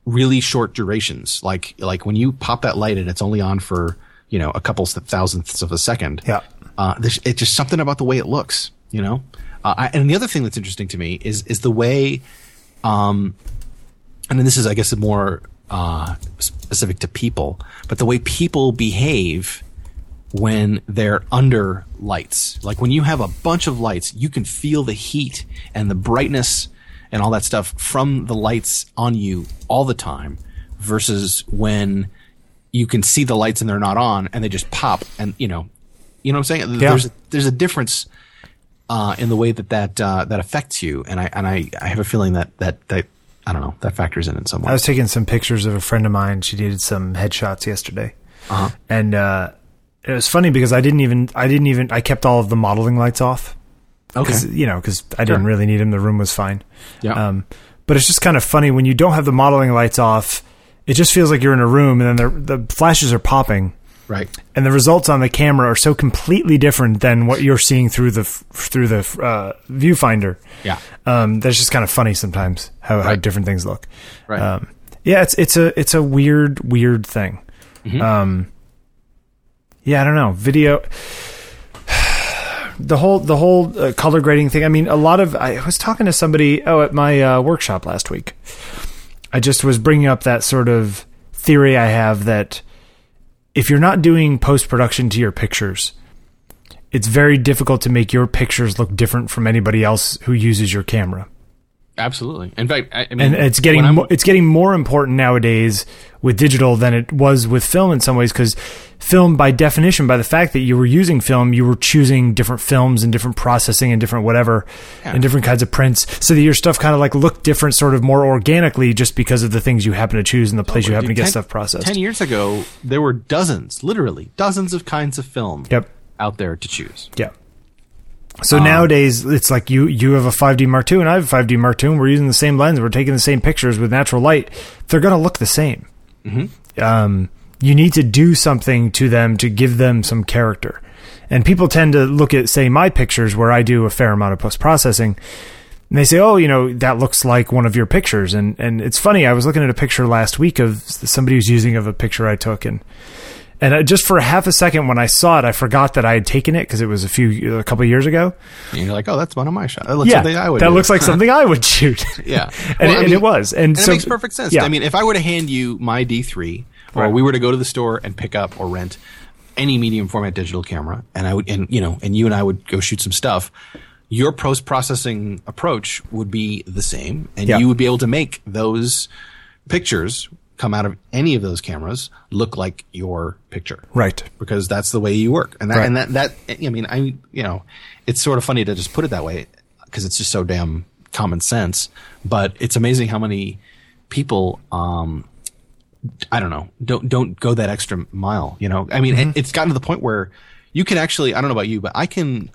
S3: really short durations. Like like when you pop that light and it's only on for you know a couple thousandths of a second.
S2: Yeah,
S3: uh, it's just something about the way it looks. You know, uh, I, and the other thing that's interesting to me is is the way, um, and then this is I guess more uh, specific to people, but the way people behave when they're under lights. Like when you have a bunch of lights, you can feel the heat and the brightness and all that stuff from the lights on you all the time versus when you can see the lights and they're not on and they just pop and you know you know what I'm saying yeah. there's a, there's a difference uh, in the way that that uh, that affects you and I and I, I have a feeling that that that I don't know that factors in in some way.
S2: I was taking some pictures of a friend of mine. She did some headshots yesterday, uh-huh. and uh, it was funny because I didn't even I didn't even I kept all of the modeling lights off. Okay. You know, because I didn't really need them. The room was fine.
S3: Yeah.
S2: Um, but it's just kind of funny when you don't have the modeling lights off. It just feels like you're in a room, and then the flashes are popping.
S3: Right.
S2: And the results on the camera are so completely different than what you're seeing through the through the uh, viewfinder.
S3: Yeah.
S2: Um, that's just kind of funny sometimes how, right. how different things look.
S3: Right. Um,
S2: yeah, it's it's a it's a weird weird thing. Mm-hmm. Um, yeah, I don't know. Video the whole the whole uh, color grading thing. I mean, a lot of I was talking to somebody oh at my uh, workshop last week. I just was bringing up that sort of theory I have that if you're not doing post production to your pictures, it's very difficult to make your pictures look different from anybody else who uses your camera.
S3: Absolutely. In fact, I, mean,
S2: and it's getting mo- it's getting more important nowadays with digital than it was with film in some ways because film by definition by the fact that you were using film you were choosing different films and different processing and different whatever and different kinds of prints so that your stuff kind of like looked different sort of more organically just because of the things you happen to choose and the place oh, you happen to get
S3: 10
S2: stuff processed
S3: Ten years ago, there were dozens, literally dozens of kinds of film
S2: Yep.
S3: out there to choose.
S2: yeah
S3: Um,
S2: so nowadays it's like you you have a 5D Mark II and I have a 5D Mark II and we're using the same lens we're taking the same pictures with natural light they're going to look the same um, you need to do something to them to give them some character. And people tend to look at, say, my pictures where I do a fair amount of post processing, and they say, "Oh, you know, that looks like one of your pictures." And and it's funny. I was looking at a picture last week of somebody who's using of a picture I took, and and I, just for a half a second when I saw it, I forgot that I had taken it because it was a few a couple of years ago.
S3: And you're like, oh, that's one of my shots. That looks
S2: yeah,
S3: something I would
S2: that
S3: do.
S2: looks like something I would shoot.
S3: Yeah.
S2: and,
S3: Well,
S2: it,
S3: I
S2: and it was, and,
S3: And
S2: so
S3: it makes perfect sense.
S2: Yeah,
S3: I mean, if I were to hand you my D3, or
S2: Right.
S3: we were to go to the store and pick up or rent any medium format digital camera, and I would, and you know, and you and I would go shoot some stuff, your post processing approach would be the same, and
S2: Yeah.
S3: you would be able to make those pictures come out of any of those cameras look like your picture
S2: right.
S3: because that's the way you work. And that,
S2: Right.
S3: and that, that, I mean, I, you know, it's sort of funny to just put it that way because it's just so damn common sense. But it's amazing how many people, um, I don't know, don't, don't go that extra mile, you know? I mean, it, it's gotten to the point where you can actually, I don't know about you, but I can,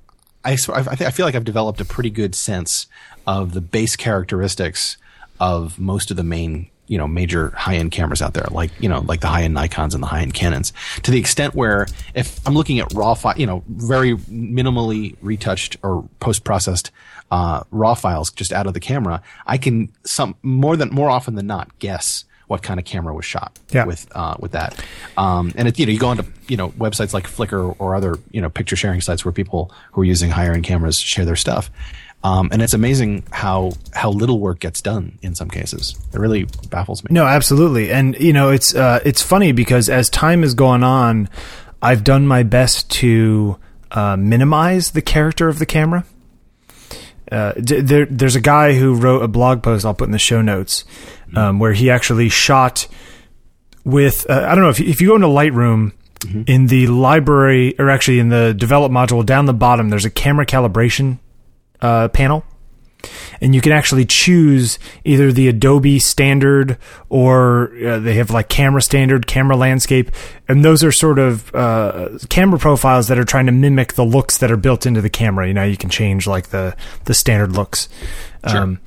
S3: I, sw- I, think, I feel like I've developed a pretty good sense of the base characteristics of most of the main, you know, major high end cameras out there, like, you know, like the high end Nikons and the high end Canons, to the extent where if I'm looking at raw file, you know, very minimally retouched or post processed, uh, raw files just out of the camera, I can some more than, more often than not guess what kind of camera was shot
S2: Yeah.
S3: with, uh, with that. Um, and it, you know, you go onto, you know, websites like Flickr or other, you know, picture sharing sites where people who are using higher end cameras share their stuff. Um, and it's amazing how, how little work gets done in some cases. It really baffles me.
S2: No, absolutely. And you know, it's uh, it's funny because as time has gone on, I've done my best to uh, minimize the character of the camera. Uh, d- there, there's a guy who wrote a blog post I'll put in the show notes um, where he actually shot with uh, I don't know if if you go into Lightroom in the library or actually in the develop module down the bottom there's a camera calibration uh, panel and you can actually choose either the Adobe standard or uh, they have like camera standard, camera landscape, and those are sort of uh, camera profiles that are trying to mimic the looks that are built into the camera. You know, you can change like the the standard looks. Um,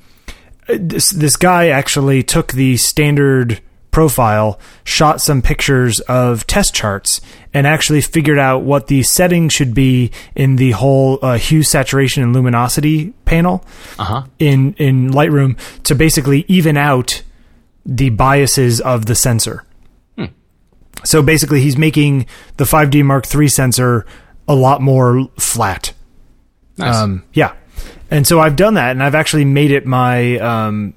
S2: this this guy actually took the standard profile, shot some pictures of test charts, and actually figured out what the setting should be in the whole uh, hue, saturation, and luminosity panel
S3: Uh-huh.
S2: in in Lightroom to basically even out the biases of the sensor. So basically, he's making the 5D Mark III sensor a lot more flat.
S3: Nice.
S2: Um, yeah, and so I've done that, and I've actually made it my um,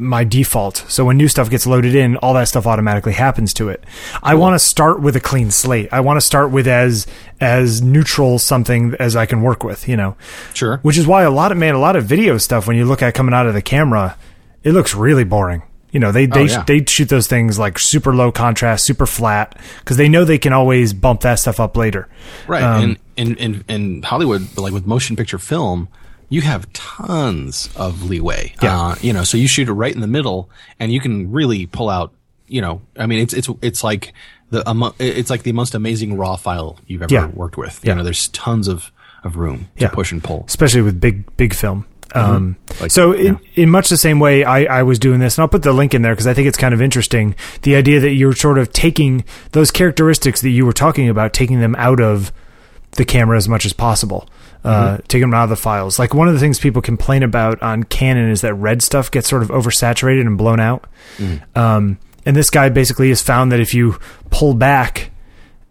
S2: my default. So when new stuff gets loaded in, all that stuff automatically happens to it. I want to start with a clean slate. I want to start with as as neutral something as I can work with. You know,
S3: sure.
S2: which is why a lot of man, a lot of video stuff when you look at coming out of the camera, it looks really boring. You know, they they
S3: Oh, yeah.
S2: they shoot those things like super low contrast, super flat because they know they can always bump that stuff up later.
S3: Right.
S2: Um,
S3: and in, in, in Hollywood, like with motion picture film, you have tons of leeway.
S2: Yeah.
S3: Uh, you know, so you shoot it right in the middle and you can really pull out, you know, I mean, it's, it's, it's like the, it's like the most amazing raw file you've ever
S2: Yeah.
S3: worked with.
S2: Yeah.
S3: You know, there's tons of, of room to
S2: Yeah.
S3: push and pull.
S2: especially with big big film. Um,
S3: Mm-hmm. Like-
S2: so in, in much the same way I, I was doing this, and I'll put the link in there because I think it's kind of interesting. The idea that you're sort of taking those characteristics that you were talking about, taking them out of the camera as much as possible, uh,
S3: Mm-hmm.
S2: taking them out of the files. Like one of the things people complain about on Canon is that red stuff gets sort of oversaturated and blown out.
S3: Mm.
S2: Um, and this guy basically has found that if you pull back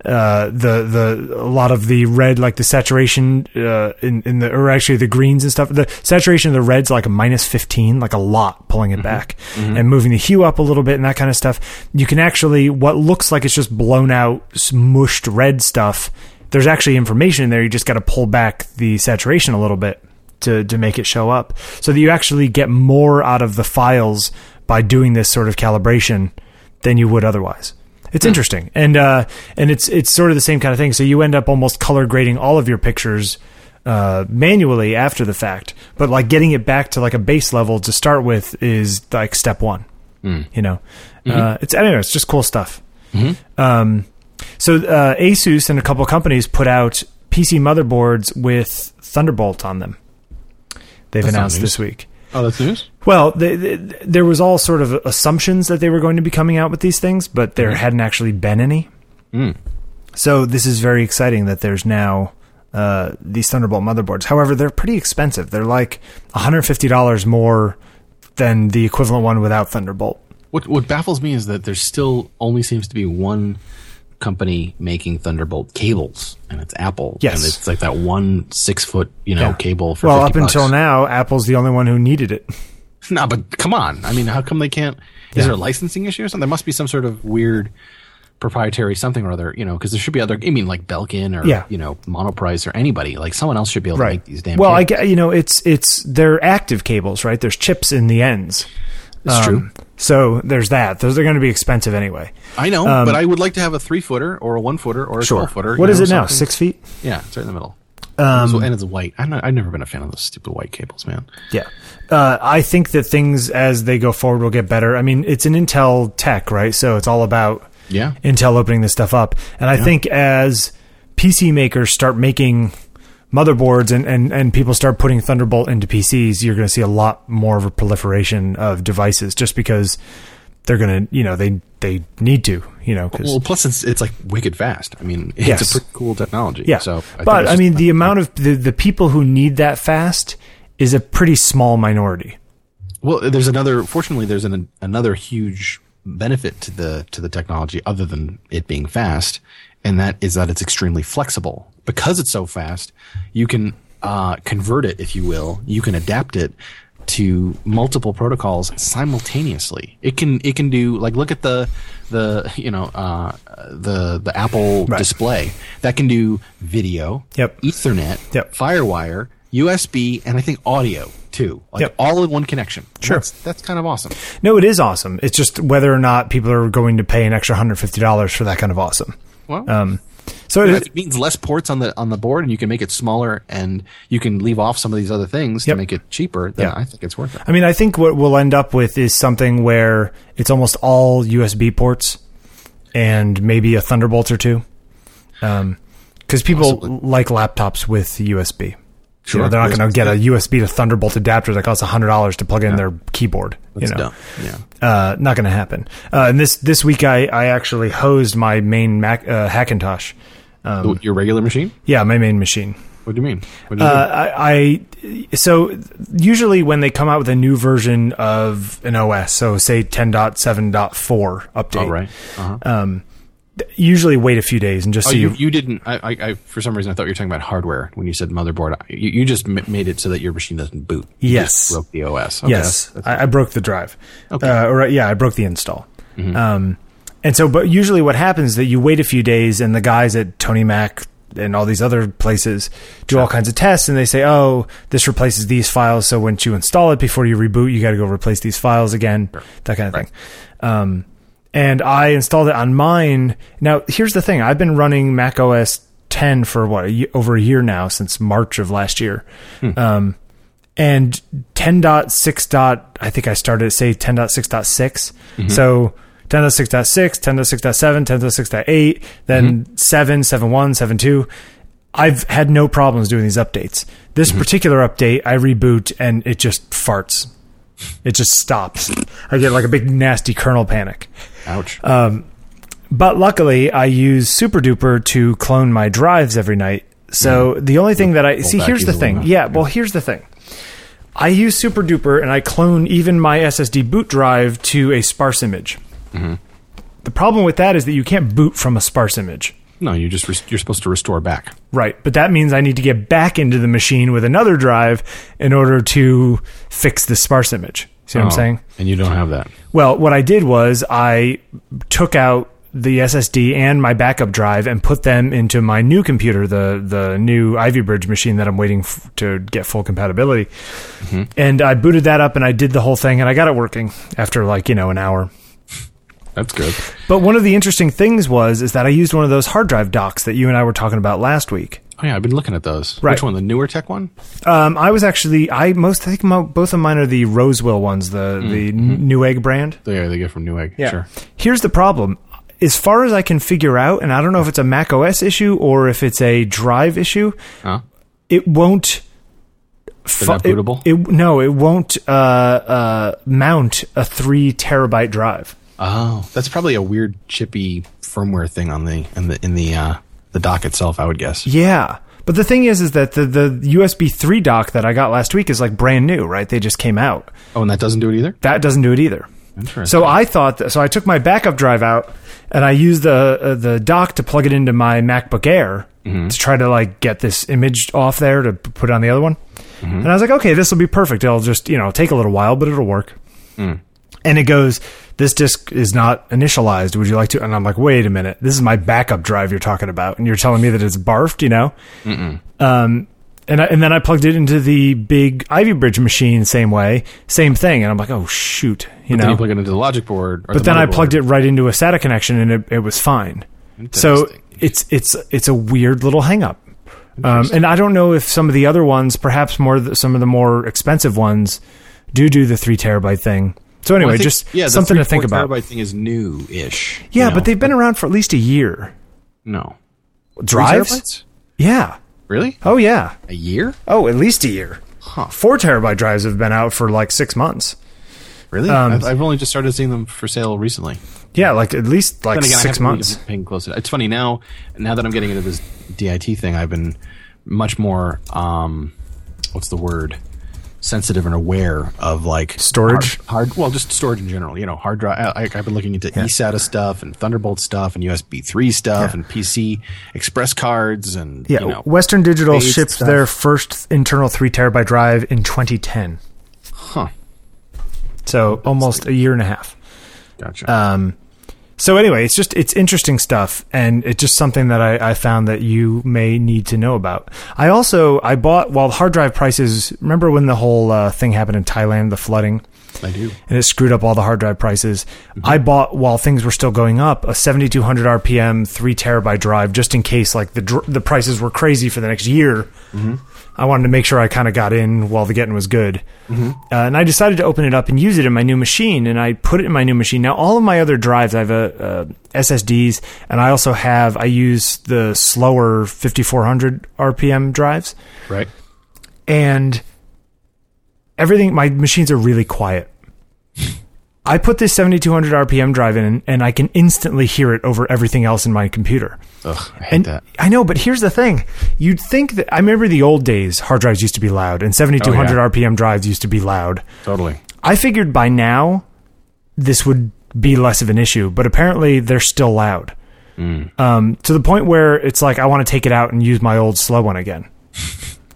S2: uh, the the a lot of the red like the saturation uh, in in the or actually the greens and stuff the saturation of the reds like a minus 15 like a lot pulling it back and moving the hue up a little bit and that kind of stuff you can actually what looks like it's just blown out smushed red stuff there's actually information in there. You just got to pull back the saturation a little bit to to make it show up. So that you actually get more out of the files by doing this sort of calibration than you would otherwise. It's interesting, and uh, and it's it's sort of the same kind of thing. So you end up almost color grading all of your pictures uh, manually after the fact, but like getting it back to like a base level to start with is like step one. You know, uh, it's anyway, it's just cool stuff. Um, so uh, ASUS and a couple of companies put out PC motherboards with Thunderbolt on them. They've
S3: That's
S2: announced this week.
S3: Oh, that's news.
S2: Well, they, they, there was all sort of assumptions that they were going to be coming out with these things, but there hadn't actually been any.
S3: Mm.
S2: So this is very exciting that there's now uh, these Thunderbolt motherboards. However, they're pretty expensive. They're like $150 more than the equivalent one without Thunderbolt.
S3: What what baffles me is that there still only seems to be one company making Thunderbolt cables, and it's Apple.
S2: Yes.
S3: and it's like that one six foot you know
S2: Yeah.
S3: cable for.
S2: well,
S3: 50
S2: up until now, Apple's the only one who needed it.
S3: No, but come on. I mean, how come they can't? Is there a licensing issue or something? There must be some sort of weird proprietary something or other, you know, because there should be other. I mean, like Belkin or
S2: Yeah.
S3: you know Monoprice or anybody. Like someone else should be able to make these damn.
S2: well, I get you know it's it's they're active cables, right? There's chips in the ends.
S3: it's
S2: Um,
S3: true.
S2: So there's that. Those are going to be expensive anyway.
S3: I know, but I would like to have a three footer or a one footer or a twelve footer.
S2: What is
S3: know,
S2: it now?
S3: something.
S2: Six feet?
S3: Yeah, it's right in the middle. Um, so, and it's white. I'm not, I've never been a fan of those stupid white cables, man.
S2: Yeah. Uh, I think that things as they go forward will get better. I mean, it's an Intel tech, right? So it's all about
S3: Yeah.
S2: Intel opening this stuff up. And I think as PC makers start making motherboards and, and, and people start putting Thunderbolt into PCs, you're going to see a lot more of a proliferation of devices just because they're going to, you know, they, they need to, you know, because.
S3: Well, plus it's it's like wicked fast. I mean, it's
S2: Yes.
S3: a pretty cool technology.
S2: Yeah.
S3: So, I
S2: but I
S3: just-
S2: mean, the amount of the, the people who need that fast is a pretty small minority.
S3: well, there's another. Fortunately, there's an, another huge benefit to the to the technology other than it being fast, and that is that it's extremely flexible. Because it's so fast, you can uh, convert it, if you will. You can adapt it to multiple protocols simultaneously. It can it can do like look at the the you know uh, the the Apple
S2: Right.
S3: display that can do video,
S2: Yep.
S3: Ethernet,
S2: Yep.
S3: FireWire, USB, and I think audio too. Like
S2: Yep.
S3: all in one connection.
S2: Sure.
S3: That's, that's kind of awesome.
S2: No, it is awesome. It's just whether or not people are going to pay an extra hundred fifty dollars for that kind of awesome.
S3: Well,
S2: Um, so it
S3: it means less ports on the on the board, and you can make it smaller, and you can leave off some of these other things
S2: Yep.
S3: to make it cheaper. Then
S2: Yeah.
S3: I think it's worth it.
S2: I mean, I think what we'll end up with is something where it's almost all USB ports and maybe a Thunderbolt or two. Because people
S3: Possibly.
S2: like laptops with USB.
S3: Sure.
S2: You know, they're not going to get a USB to Thunderbolt adapter that costs hundred dollars to plug in their keyboard.
S3: That's
S2: you know,
S3: dumb. Yeah.
S2: uh, not going to happen. Uh, and this this week, I I actually hosed my main Mac uh, Hackintosh. Um,
S3: Your regular machine?
S2: Yeah, my main machine.
S3: What do you mean? Do you
S2: Uh, I, I so usually when they come out with a new version of an OS, so say 10.7.4 update?
S3: Oh, right. Uh-huh.
S2: usually wait a few days and just
S3: oh,
S2: see.
S3: you, you didn't. I, I, I, for some reason, I thought you were talking about hardware when you said motherboard. You, you just m- made it so that your machine doesn't boot. You
S2: Yes.
S3: broke the OS. Okay,
S2: yes,
S3: that's- that's-
S2: I, I broke the drive.
S3: Okay. Mm-hmm.
S2: Uh, or yeah, I broke the install. Um, and so, but usually what happens is that you wait a few days, and the guys at Tony Mac and all these other places do all kinds of tests, and they say, "Oh, this replaces these files." So once you install it before you reboot, you got to go replace these files again. That kind of thing. Um, and I installed it on mine. Now, here's the thing: I've been running Mac OS 10 for what a ye- over a year now, since March of last year. Um, and 10.6. dot- I think I started at say 10.6.6. So 10.6.6, 10.6.7, 10.6.8, then 7, 7.1, 7.2. I've had no problems doing these updates. This particular update, I reboot and it just farts. It just stops. I get like a big nasty kernel panic.
S3: Ouch.
S2: Uh, But luckily, I use SuperDuper to clone my drives every night. So the only thing that I see here's the thing.
S3: enough.
S2: Yeah, well, here's the thing. I use SuperDuper and I clone even my SSD boot drive to a sparse image.
S3: Mm-hmm.
S2: The problem with that is that you can't boot from a sparse image.
S3: No, you just res- you're supposed to restore back.
S2: Right, but that means I need to get back into the machine with another drive in order to fix the sparse image. See what I'm
S3: Oh,
S2: saying?
S3: And you don't have that.
S2: Well, what I did was I took out the SSD and my backup drive and put them into my new computer, the the new Ivy Bridge machine that I'm waiting f- to get full compatibility. And I booted that up and I did the whole thing and I got it working after like, you know, an hour.
S3: That's good.
S2: But one of the interesting things was is that I used one of those hard drive docks that you and I were talking about last week.
S3: Oh yeah, I've been looking at those.
S2: Right.
S3: Which one? The newer tech one?
S2: Um, I was actually I most I think mo- both of mine are the Rosewill ones, the the Newegg brand.
S3: They they get from Newegg. Sure.
S2: Here's the problem. As far as I can figure out, and I don't know if it's a Mac OS issue or if it's a drive issue,
S3: Huh?
S2: it won't. fu- it-
S3: bootable?
S2: It, no, it won't uh, uh, mount a three terabyte drive.
S3: Oh, that's probably a weird chippy firmware thing on the in the in the uh, the dock itself. I would guess.
S2: Yeah, but the thing is, is that the the USB three dock that I got last week is like brand new, right? They just came out.
S3: Oh, and that doesn't do it either.
S2: That doesn't do it either.
S3: Interesting.
S2: So I thought that, so I took my backup drive out and I used the uh, the dock to plug it into my MacBook Air to try to like get this image off there to p- put on the other one. And I was like, okay, this will be perfect. It'll just you know take a little while, but it'll work. And it goes, this disk is not initialized. Would you like to? And I'm like, wait a minute, this is my backup drive you're talking about, and you're telling me that it's barfed, you know? Um, and I, and then I plugged it into the big Ivy Bridge machine, same way, same thing, and I'm like, oh shoot, you
S3: then
S2: know.
S3: you plug it into the logic board. Or
S2: but then I plugged it right into a SATA connection, and it, it was fine. So it's it's it's a weird little hangup. Um, and I don't know if some of the other ones, perhaps more some of the more expensive ones, do do the three terabyte thing. So anyway, just
S3: yeah,
S2: something to think about.
S3: Terabyte thing is new-ish.
S2: Yeah,
S3: you know?
S2: but they've been around for at least a year.
S3: no
S2: Drives? Yeah.
S3: Really?
S2: Oh yeah.
S3: A year?
S2: Oh, at least a year.
S3: Huh.
S2: Four terabyte drives have been out for like six months.
S3: Really?
S2: Um,
S3: I've, I've only just started seeing them for sale recently.
S2: Yeah, like at least like
S3: again,
S2: six months.
S3: paying close. It's funny now. Now that I'm getting into this DIT thing, I've been much more. Um, what's the word? Sensitive and aware of like
S2: Storage?
S3: hard, hard well, just storage in general. You know, hard drive. I, I've been looking into E eSATA stuff and Thunderbolt stuff and USB three stuff and PC Express cards and
S2: Yeah,
S3: you know,
S2: Western Digital shipped
S3: stuff.
S2: their first internal three terabyte drive in 2010.
S3: huh?
S2: So almost a year and a half.
S3: Gotcha.
S2: Um, so anyway, it's just it's interesting stuff, and it's just something that I, I found that you may need to know about. I also I bought while hard drive prices. Remember when the whole uh, thing happened in Thailand, the flooding,
S3: I do.
S2: and it screwed up all the hard drive prices.
S3: Mm-hmm.
S2: I bought while things were still going up a 7200 RPM three terabyte drive just in case like the dr- the prices were crazy for the next year.
S3: Mm-hmm.
S2: I wanted to make sure I kind of got in while the getting was good.
S3: Mm-hmm.
S2: Uh, and I decided to open it up and use it in my new machine. And I put it in my new machine. Now, all of my other drives, I have a, SSDs, and I also have, I use the slower 5400 RPM drives.
S3: Right.
S2: And everything, my machines are really quiet. I put this 7200 RPM drive in, and I can instantly hear it over everything else in my computer.
S3: Ugh, I hate
S2: And
S3: that.
S2: I know, but here's the thing: you'd think that I remember the old days. Hard drives used to be loud, and 7200
S3: Oh, yeah.
S2: RPM drives used to be loud.
S3: Totally.
S2: I figured by now this would be less of an issue, but apparently they're still loud.
S3: Mm.
S2: Um, to the point where it's like I want to take it out and use my old slow one again.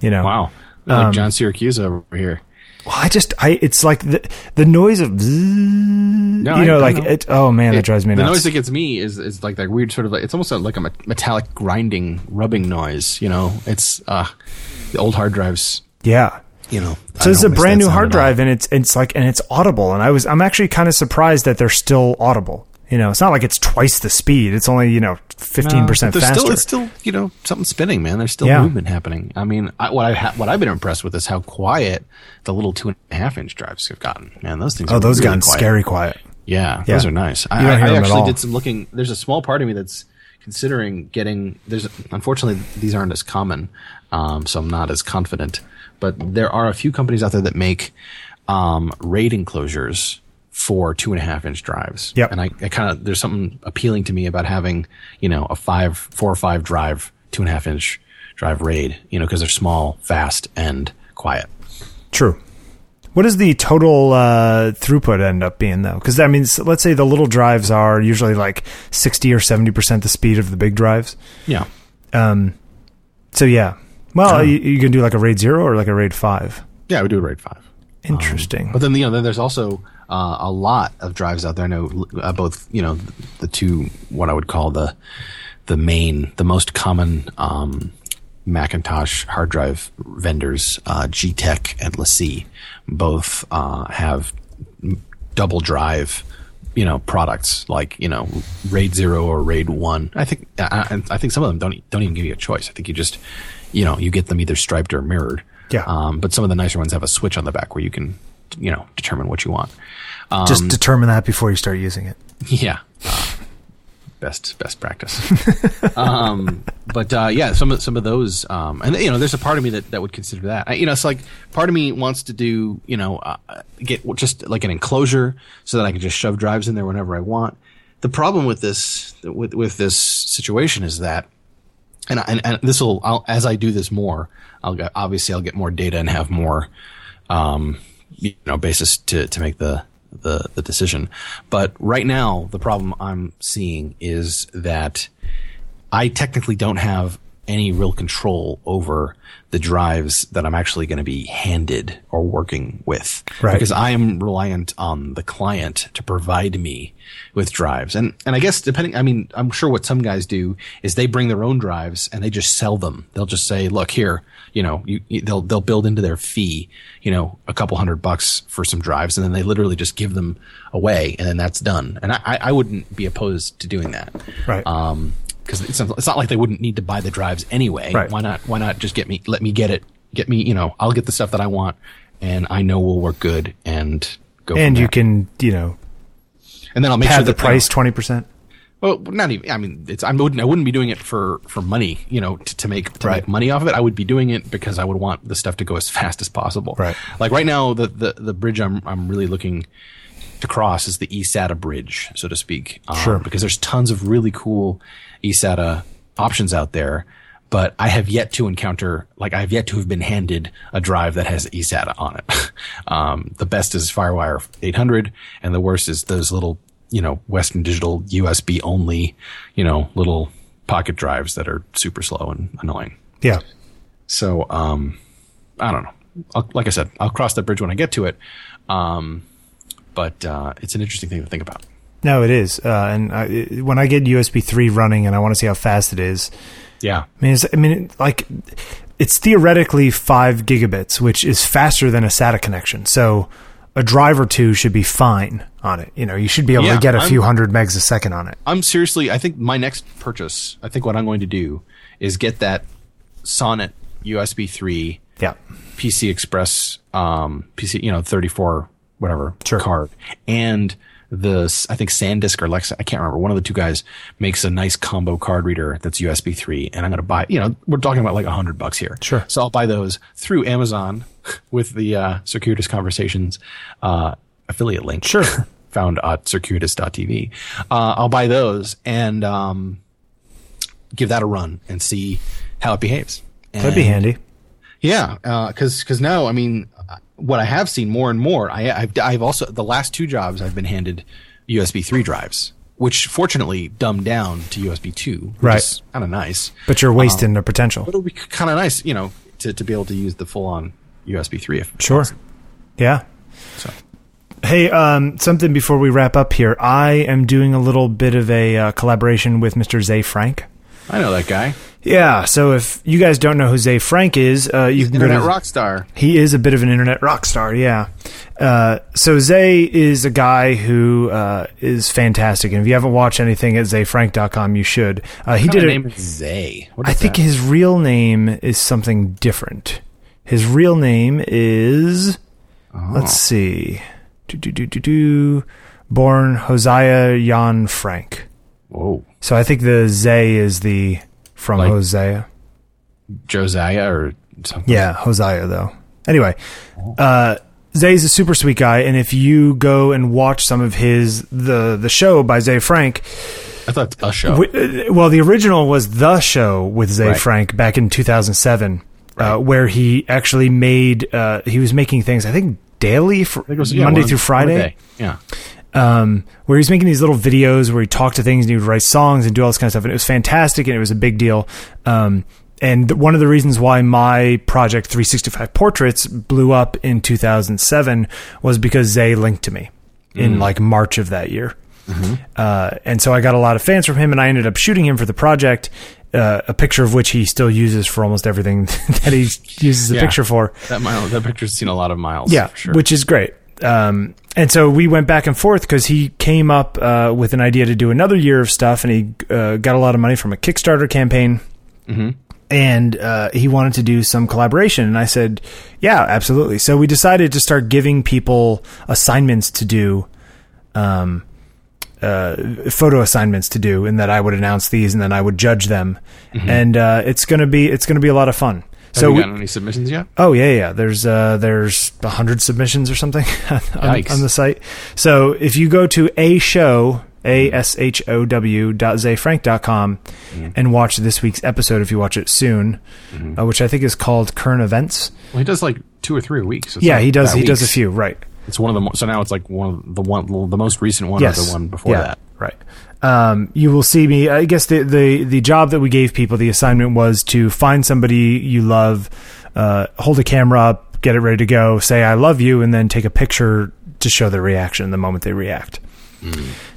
S2: You know,
S3: Wow. Like John Siracusa over here.
S2: Well, I just I it's like the the noise of zzz, you know
S3: I
S2: like
S3: know.
S2: it. Oh man, that drives me nuts.
S3: the noise that gets me is is like that weird sort of like it's almost like a metallic grinding rubbing noise you know it's uh the old hard drives
S2: yeah.
S3: you know
S2: So it's a brand new hard drive, and it's it's like and it's audible. And I was I'm actually kind of surprised that they're still audible. You know, it's not like it's twice the speed. It's only you know fifteen percent faster.
S3: Still, it's still you know something spinning, man. There's still
S2: Yeah.
S3: movement happening. I mean, I, what I ha- what I've been impressed with is how quiet the little two and a half inch drives have gotten. Man, those things.
S2: oh,
S3: are
S2: those
S3: really
S2: gotten
S3: quiet.
S2: scary quiet.
S3: Yeah,
S2: Yeah.
S3: those are nice. I,
S2: don't
S3: I,
S2: hear
S3: I
S2: them at
S3: actually
S2: all.
S3: did some looking. There's a small part of me that's considering getting. There's unfortunately these aren't as common, um, so I'm not as confident. But there are a few companies out there that make um, RAID enclosures for two and a half inch drives.
S2: Yep.
S3: And I, I kind of there's something appealing to me about having you know a five, four or five drive, two and a half inch drive RAID. You know because they're small, fast, and quiet.
S2: True. What does the total uh, throughput end up being though? Because I mean, s- let's say the little drives are usually like sixty or seventy percent the speed of the big drives.
S3: Yeah.
S2: Um, so yeah. Well, you, you can do like a RAID zero or like a RAID five.
S3: Yeah, we do a RAID 5.
S2: Interesting.
S3: But then you know, then there's also uh, a lot of drives out there. I know uh, both you know the two what I would call the the main, the most common um, Macintosh hard drive vendors, uh, G-Tech and LaCie, both uh, have double drive. You know products like you know RAID zero or RAID one. I think I, I think some of them don't don't even give you a choice. I think you just you know you get them either striped or mirrored.
S2: Yeah.
S3: Um, but some of the nicer ones have a switch on the back where you can, you know, determine what you want. Um,
S2: Just determine that before you start using it.
S3: yeah. Uh, best best practice. um, but uh, yeah, some of some of those, um, and you know, there's a part of me that, that would consider that. I, you know, it's like part of me wants to do, you know, uh, get just like an enclosure so that I can just shove drives in there whenever I want. The problem with this with with this situation is that and and, and this will as I do this more, I'll get, obviously I'll get more data and have more, um, you know, basis to to make the the the decision. But right now, the problem I'm seeing is that I technically don't have any real control over the drives that I'm actually going to be handed or working with.
S2: Right.
S3: Because I am reliant on the client to provide me with drives. And, and I guess depending, I mean, I'm sure what some guys do is they bring their own drives and they just sell them. They'll just say, look here, you know, you, you, they'll, they'll build into their fee, you know, a couple hundred bucks for some drives and then they literally just give them away and then that's done. And I, I I wouldn't be opposed to doing that
S2: Right.
S3: um, because it's, not- it's not like they wouldn't need to buy the drives anyway.
S2: Right.
S3: Why not? Why not just get me? Let me get it. Get me. You know, I'll get the stuff that I want, and I know will work good, and go.
S2: and you can, you know,
S3: and then I'll make sure
S2: the price twenty percent.
S3: Well, not even. I mean, it's. I wouldn't. I wouldn't be doing it for for money. You know, to, to make to
S2: Right.
S3: make money off of it. I would be doing it because I would want the stuff to go as fast as possible.
S2: Right.
S3: Like right now, the the the bridge I'm I'm really looking to cross is the eSATA bridge, so to speak. Um,
S2: Sure.
S3: Because there's tons of really cool eSATA options out there, but I have yet to encounter, like, I have yet to have been handed a drive that has eSATA on it. um, the best is FireWire 800, and the worst is those little, you know, Western Digital USB only, you know, little pocket drives that are super slow and annoying.
S2: Yeah.
S3: So, um, I don't know. I'll, like I said, I'll cross that bridge when I get to it. Um, but uh, it's an interesting thing to think about.
S2: No, it is. Uh, and I, it- when I get USB three running and I want to see how fast it is,
S3: Yeah.
S2: I mean, it's, I mean, like it's theoretically five gigabits, which is faster than a SATA connection. So a drive or two should be fine on it. You know, you should be able
S3: Yeah,
S2: to get a
S3: I'm-
S2: few hundred megs a second on it.
S3: I'm seriously. I think my next purchase. I think what I'm going to do is get that Sonnet USB three
S2: Yeah.
S3: PC Express um, PC. You know, 34 whatever
S2: Sure.
S3: card and the I think SanDisk or Lexar. I can't remember. One of the two guys makes a nice combo card reader that's USB three, and I'm going to buy. You know, we're talking about like a hundred bucks here.
S2: Sure.
S3: So I'll buy those through Amazon with the uh, Circuitous Conversations uh, affiliate link.
S2: Sure.
S3: Found at circuitous.tv. Uh, I'll buy those and um, give that a run and see how it behaves.
S2: That'd be handy.
S3: yeah, because because now I mean, uh, what I have seen more and more, I, I've I've also the last two jobs I've been handed USB three drives, which fortunately dumbed down to USB two, which
S2: Right.
S3: kind of nice.
S2: But you're wasting the potential.
S3: But it'll be kind of nice, you know, to, to be able to use the full on USB three. If
S2: Sure. Yeah.
S3: So
S2: Hey, um, something before we wrap up here. I am doing a little bit of a uh, collaboration with Mr. Ze Frank.
S3: I know that guy,
S2: Yeah, so if you guys don't know who Ze Frank is, uh, you can go
S3: internet
S2: to
S3: rock star.
S2: He is a bit of an internet rock star, yeah. Uh, so Ze is a guy who uh, is fantastic, and if you haven't watched anything at zefrank.com, you should. Uh, he
S3: What
S2: did
S3: kind
S2: it.
S3: of name is Ze. What
S2: I think
S3: that?
S2: his real name is something different. His real name is.
S3: Oh.
S2: Let's see. Do, do, do, do, do. Born Hosea Jan Frank.
S3: Whoa,
S2: So I think the Ze is the from
S3: Like-
S2: Hosea.
S3: Josiah or something.
S2: Yeah, Hosea though. Anyway, uh, Ze's a super sweet guy, and if you go and watch some of his the the show by Ze Frank,
S3: I thought a show.
S2: wi- uh, well, the original was the show with Ze
S3: Right.
S2: Frank back in 2007, uh, where he actually made uh, he was making things I think Daily for
S3: It was, yeah,
S2: Monday
S3: one-
S2: through Friday.
S3: Yeah.
S2: Um, where he's making these little videos where he talked to things and he would write songs and do all this kind of stuff. And it was fantastic and it was a big deal. Um, and one of the reasons why my project 365 Portraits blew up in 2007 was because Ze linked to me in like March of that year. Uh, and so I got a lot of fans from him and I ended up shooting him for the project. Uh, a picture of which he still uses for almost everything that he uses a
S3: Yeah.
S2: picture for.
S3: That mile, that picture's seen a lot of miles.
S2: Yeah,
S3: for sure.
S2: which is great. Um, and so we went back and forth because he came up uh, with an idea to do another year of stuff, and he uh, got a lot of money from a Kickstarter campaign. And uh, he wanted to do some collaboration, and I said, "Yeah, absolutely." So we decided to start giving people assignments to do, um, uh, photo assignments to do, and that I would announce these, and then I would judge them, and uh, it's gonna be it's gonna be a lot of fun.
S3: Have
S2: so
S3: you
S2: we-
S3: gotten any submissions yet?
S2: Oh yeah, yeah. There's uh, there's a hundred submissions or something on, on the site. So if you go to a show a s h o w dot zefrank dot com and watch this week's episode, if you watch it soon, uh, which I think is called current events.
S3: Well, he does like two or three weeks. it's
S2: Yeah,
S3: not
S2: he does. He does a few. Right.
S3: It's one of the mo- so now it's like one of the one the most recent one
S2: yes.
S3: or the one before
S2: yeah,
S3: that.
S2: Right. Um, you will see me. I guess the, the the job that we gave people, the assignment was to find somebody you love, uh, hold a camera up, get it ready to go, say I love you, and then take a picture to show their reaction the moment they react.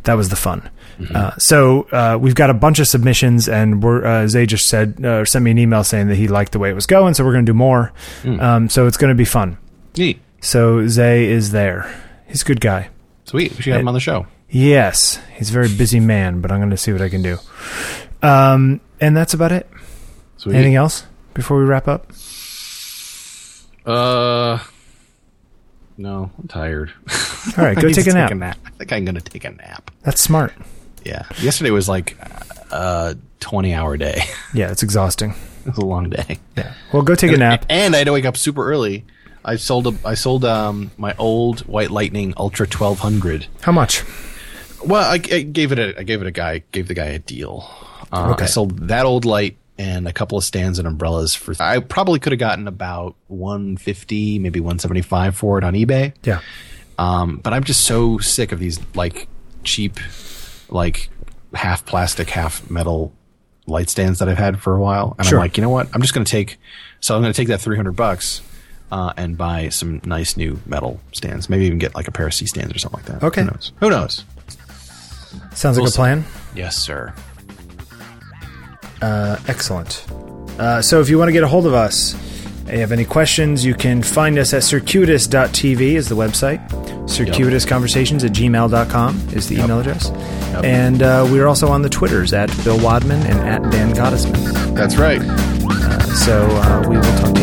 S2: That was the fun. Uh, so uh, we've got a bunch of submissions, and we're uh, Ze just said uh, sent me an email saying that he liked the way it was going, so we're going to do more. Um, so it's going to be fun.
S3: Neat,
S2: So Ze is there. He's a good guy.
S3: sweet. We should have him on the show.
S2: Yes, he's a very busy man, but I'm going to see what I can do. Um, and that's about it.
S3: Sweet.
S2: Anything else before we wrap up?
S3: Uh, no, I'm tired.
S2: All right, go
S3: need
S2: take
S3: to
S2: a nap.
S3: I think I'm gonna take a nap.
S2: That's smart.
S3: Yeah. Yesterday was like a 20 hour day.
S2: Yeah, it's exhausting.
S3: it was a long day.
S2: Yeah. Well, go take a nap.
S3: And I had to wake up super early. I sold a, I sold um my old White Lightning Ultra 1200.
S2: How much?
S3: Well, I, I gave it a I gave it a guy gave the guy a deal. Uh,
S2: Okay.
S3: I sold that old light and a couple of stands and umbrellas for. I probably could have gotten about 150, maybe 175 for it on eBay.
S2: Yeah.
S3: Um, but I'm just so sick of these like cheap, like half plastic, half metal light stands that I've had for a while. And
S2: Sure.
S3: I'm like, you know what? I'm just going to take, so I'm going to take that 300 bucks, uh, and buy some nice new metal stands. Maybe even get like a pair of C stands or something like that.
S2: Okay.
S3: Who knows? Who knows?
S2: Sounds like
S3: We'll
S2: a plan.
S3: Yes, sir.
S2: Uh, excellent. Uh, so if you want to get a hold of us, if you have any questions, you can find us at circuitous.tv is the website. Circuitousconversations at gmail.com is the email address. And uh, we're also on the Twitters at Bill Wadman and at Dan Gottesman.
S3: That's right.
S2: So uh, we will talk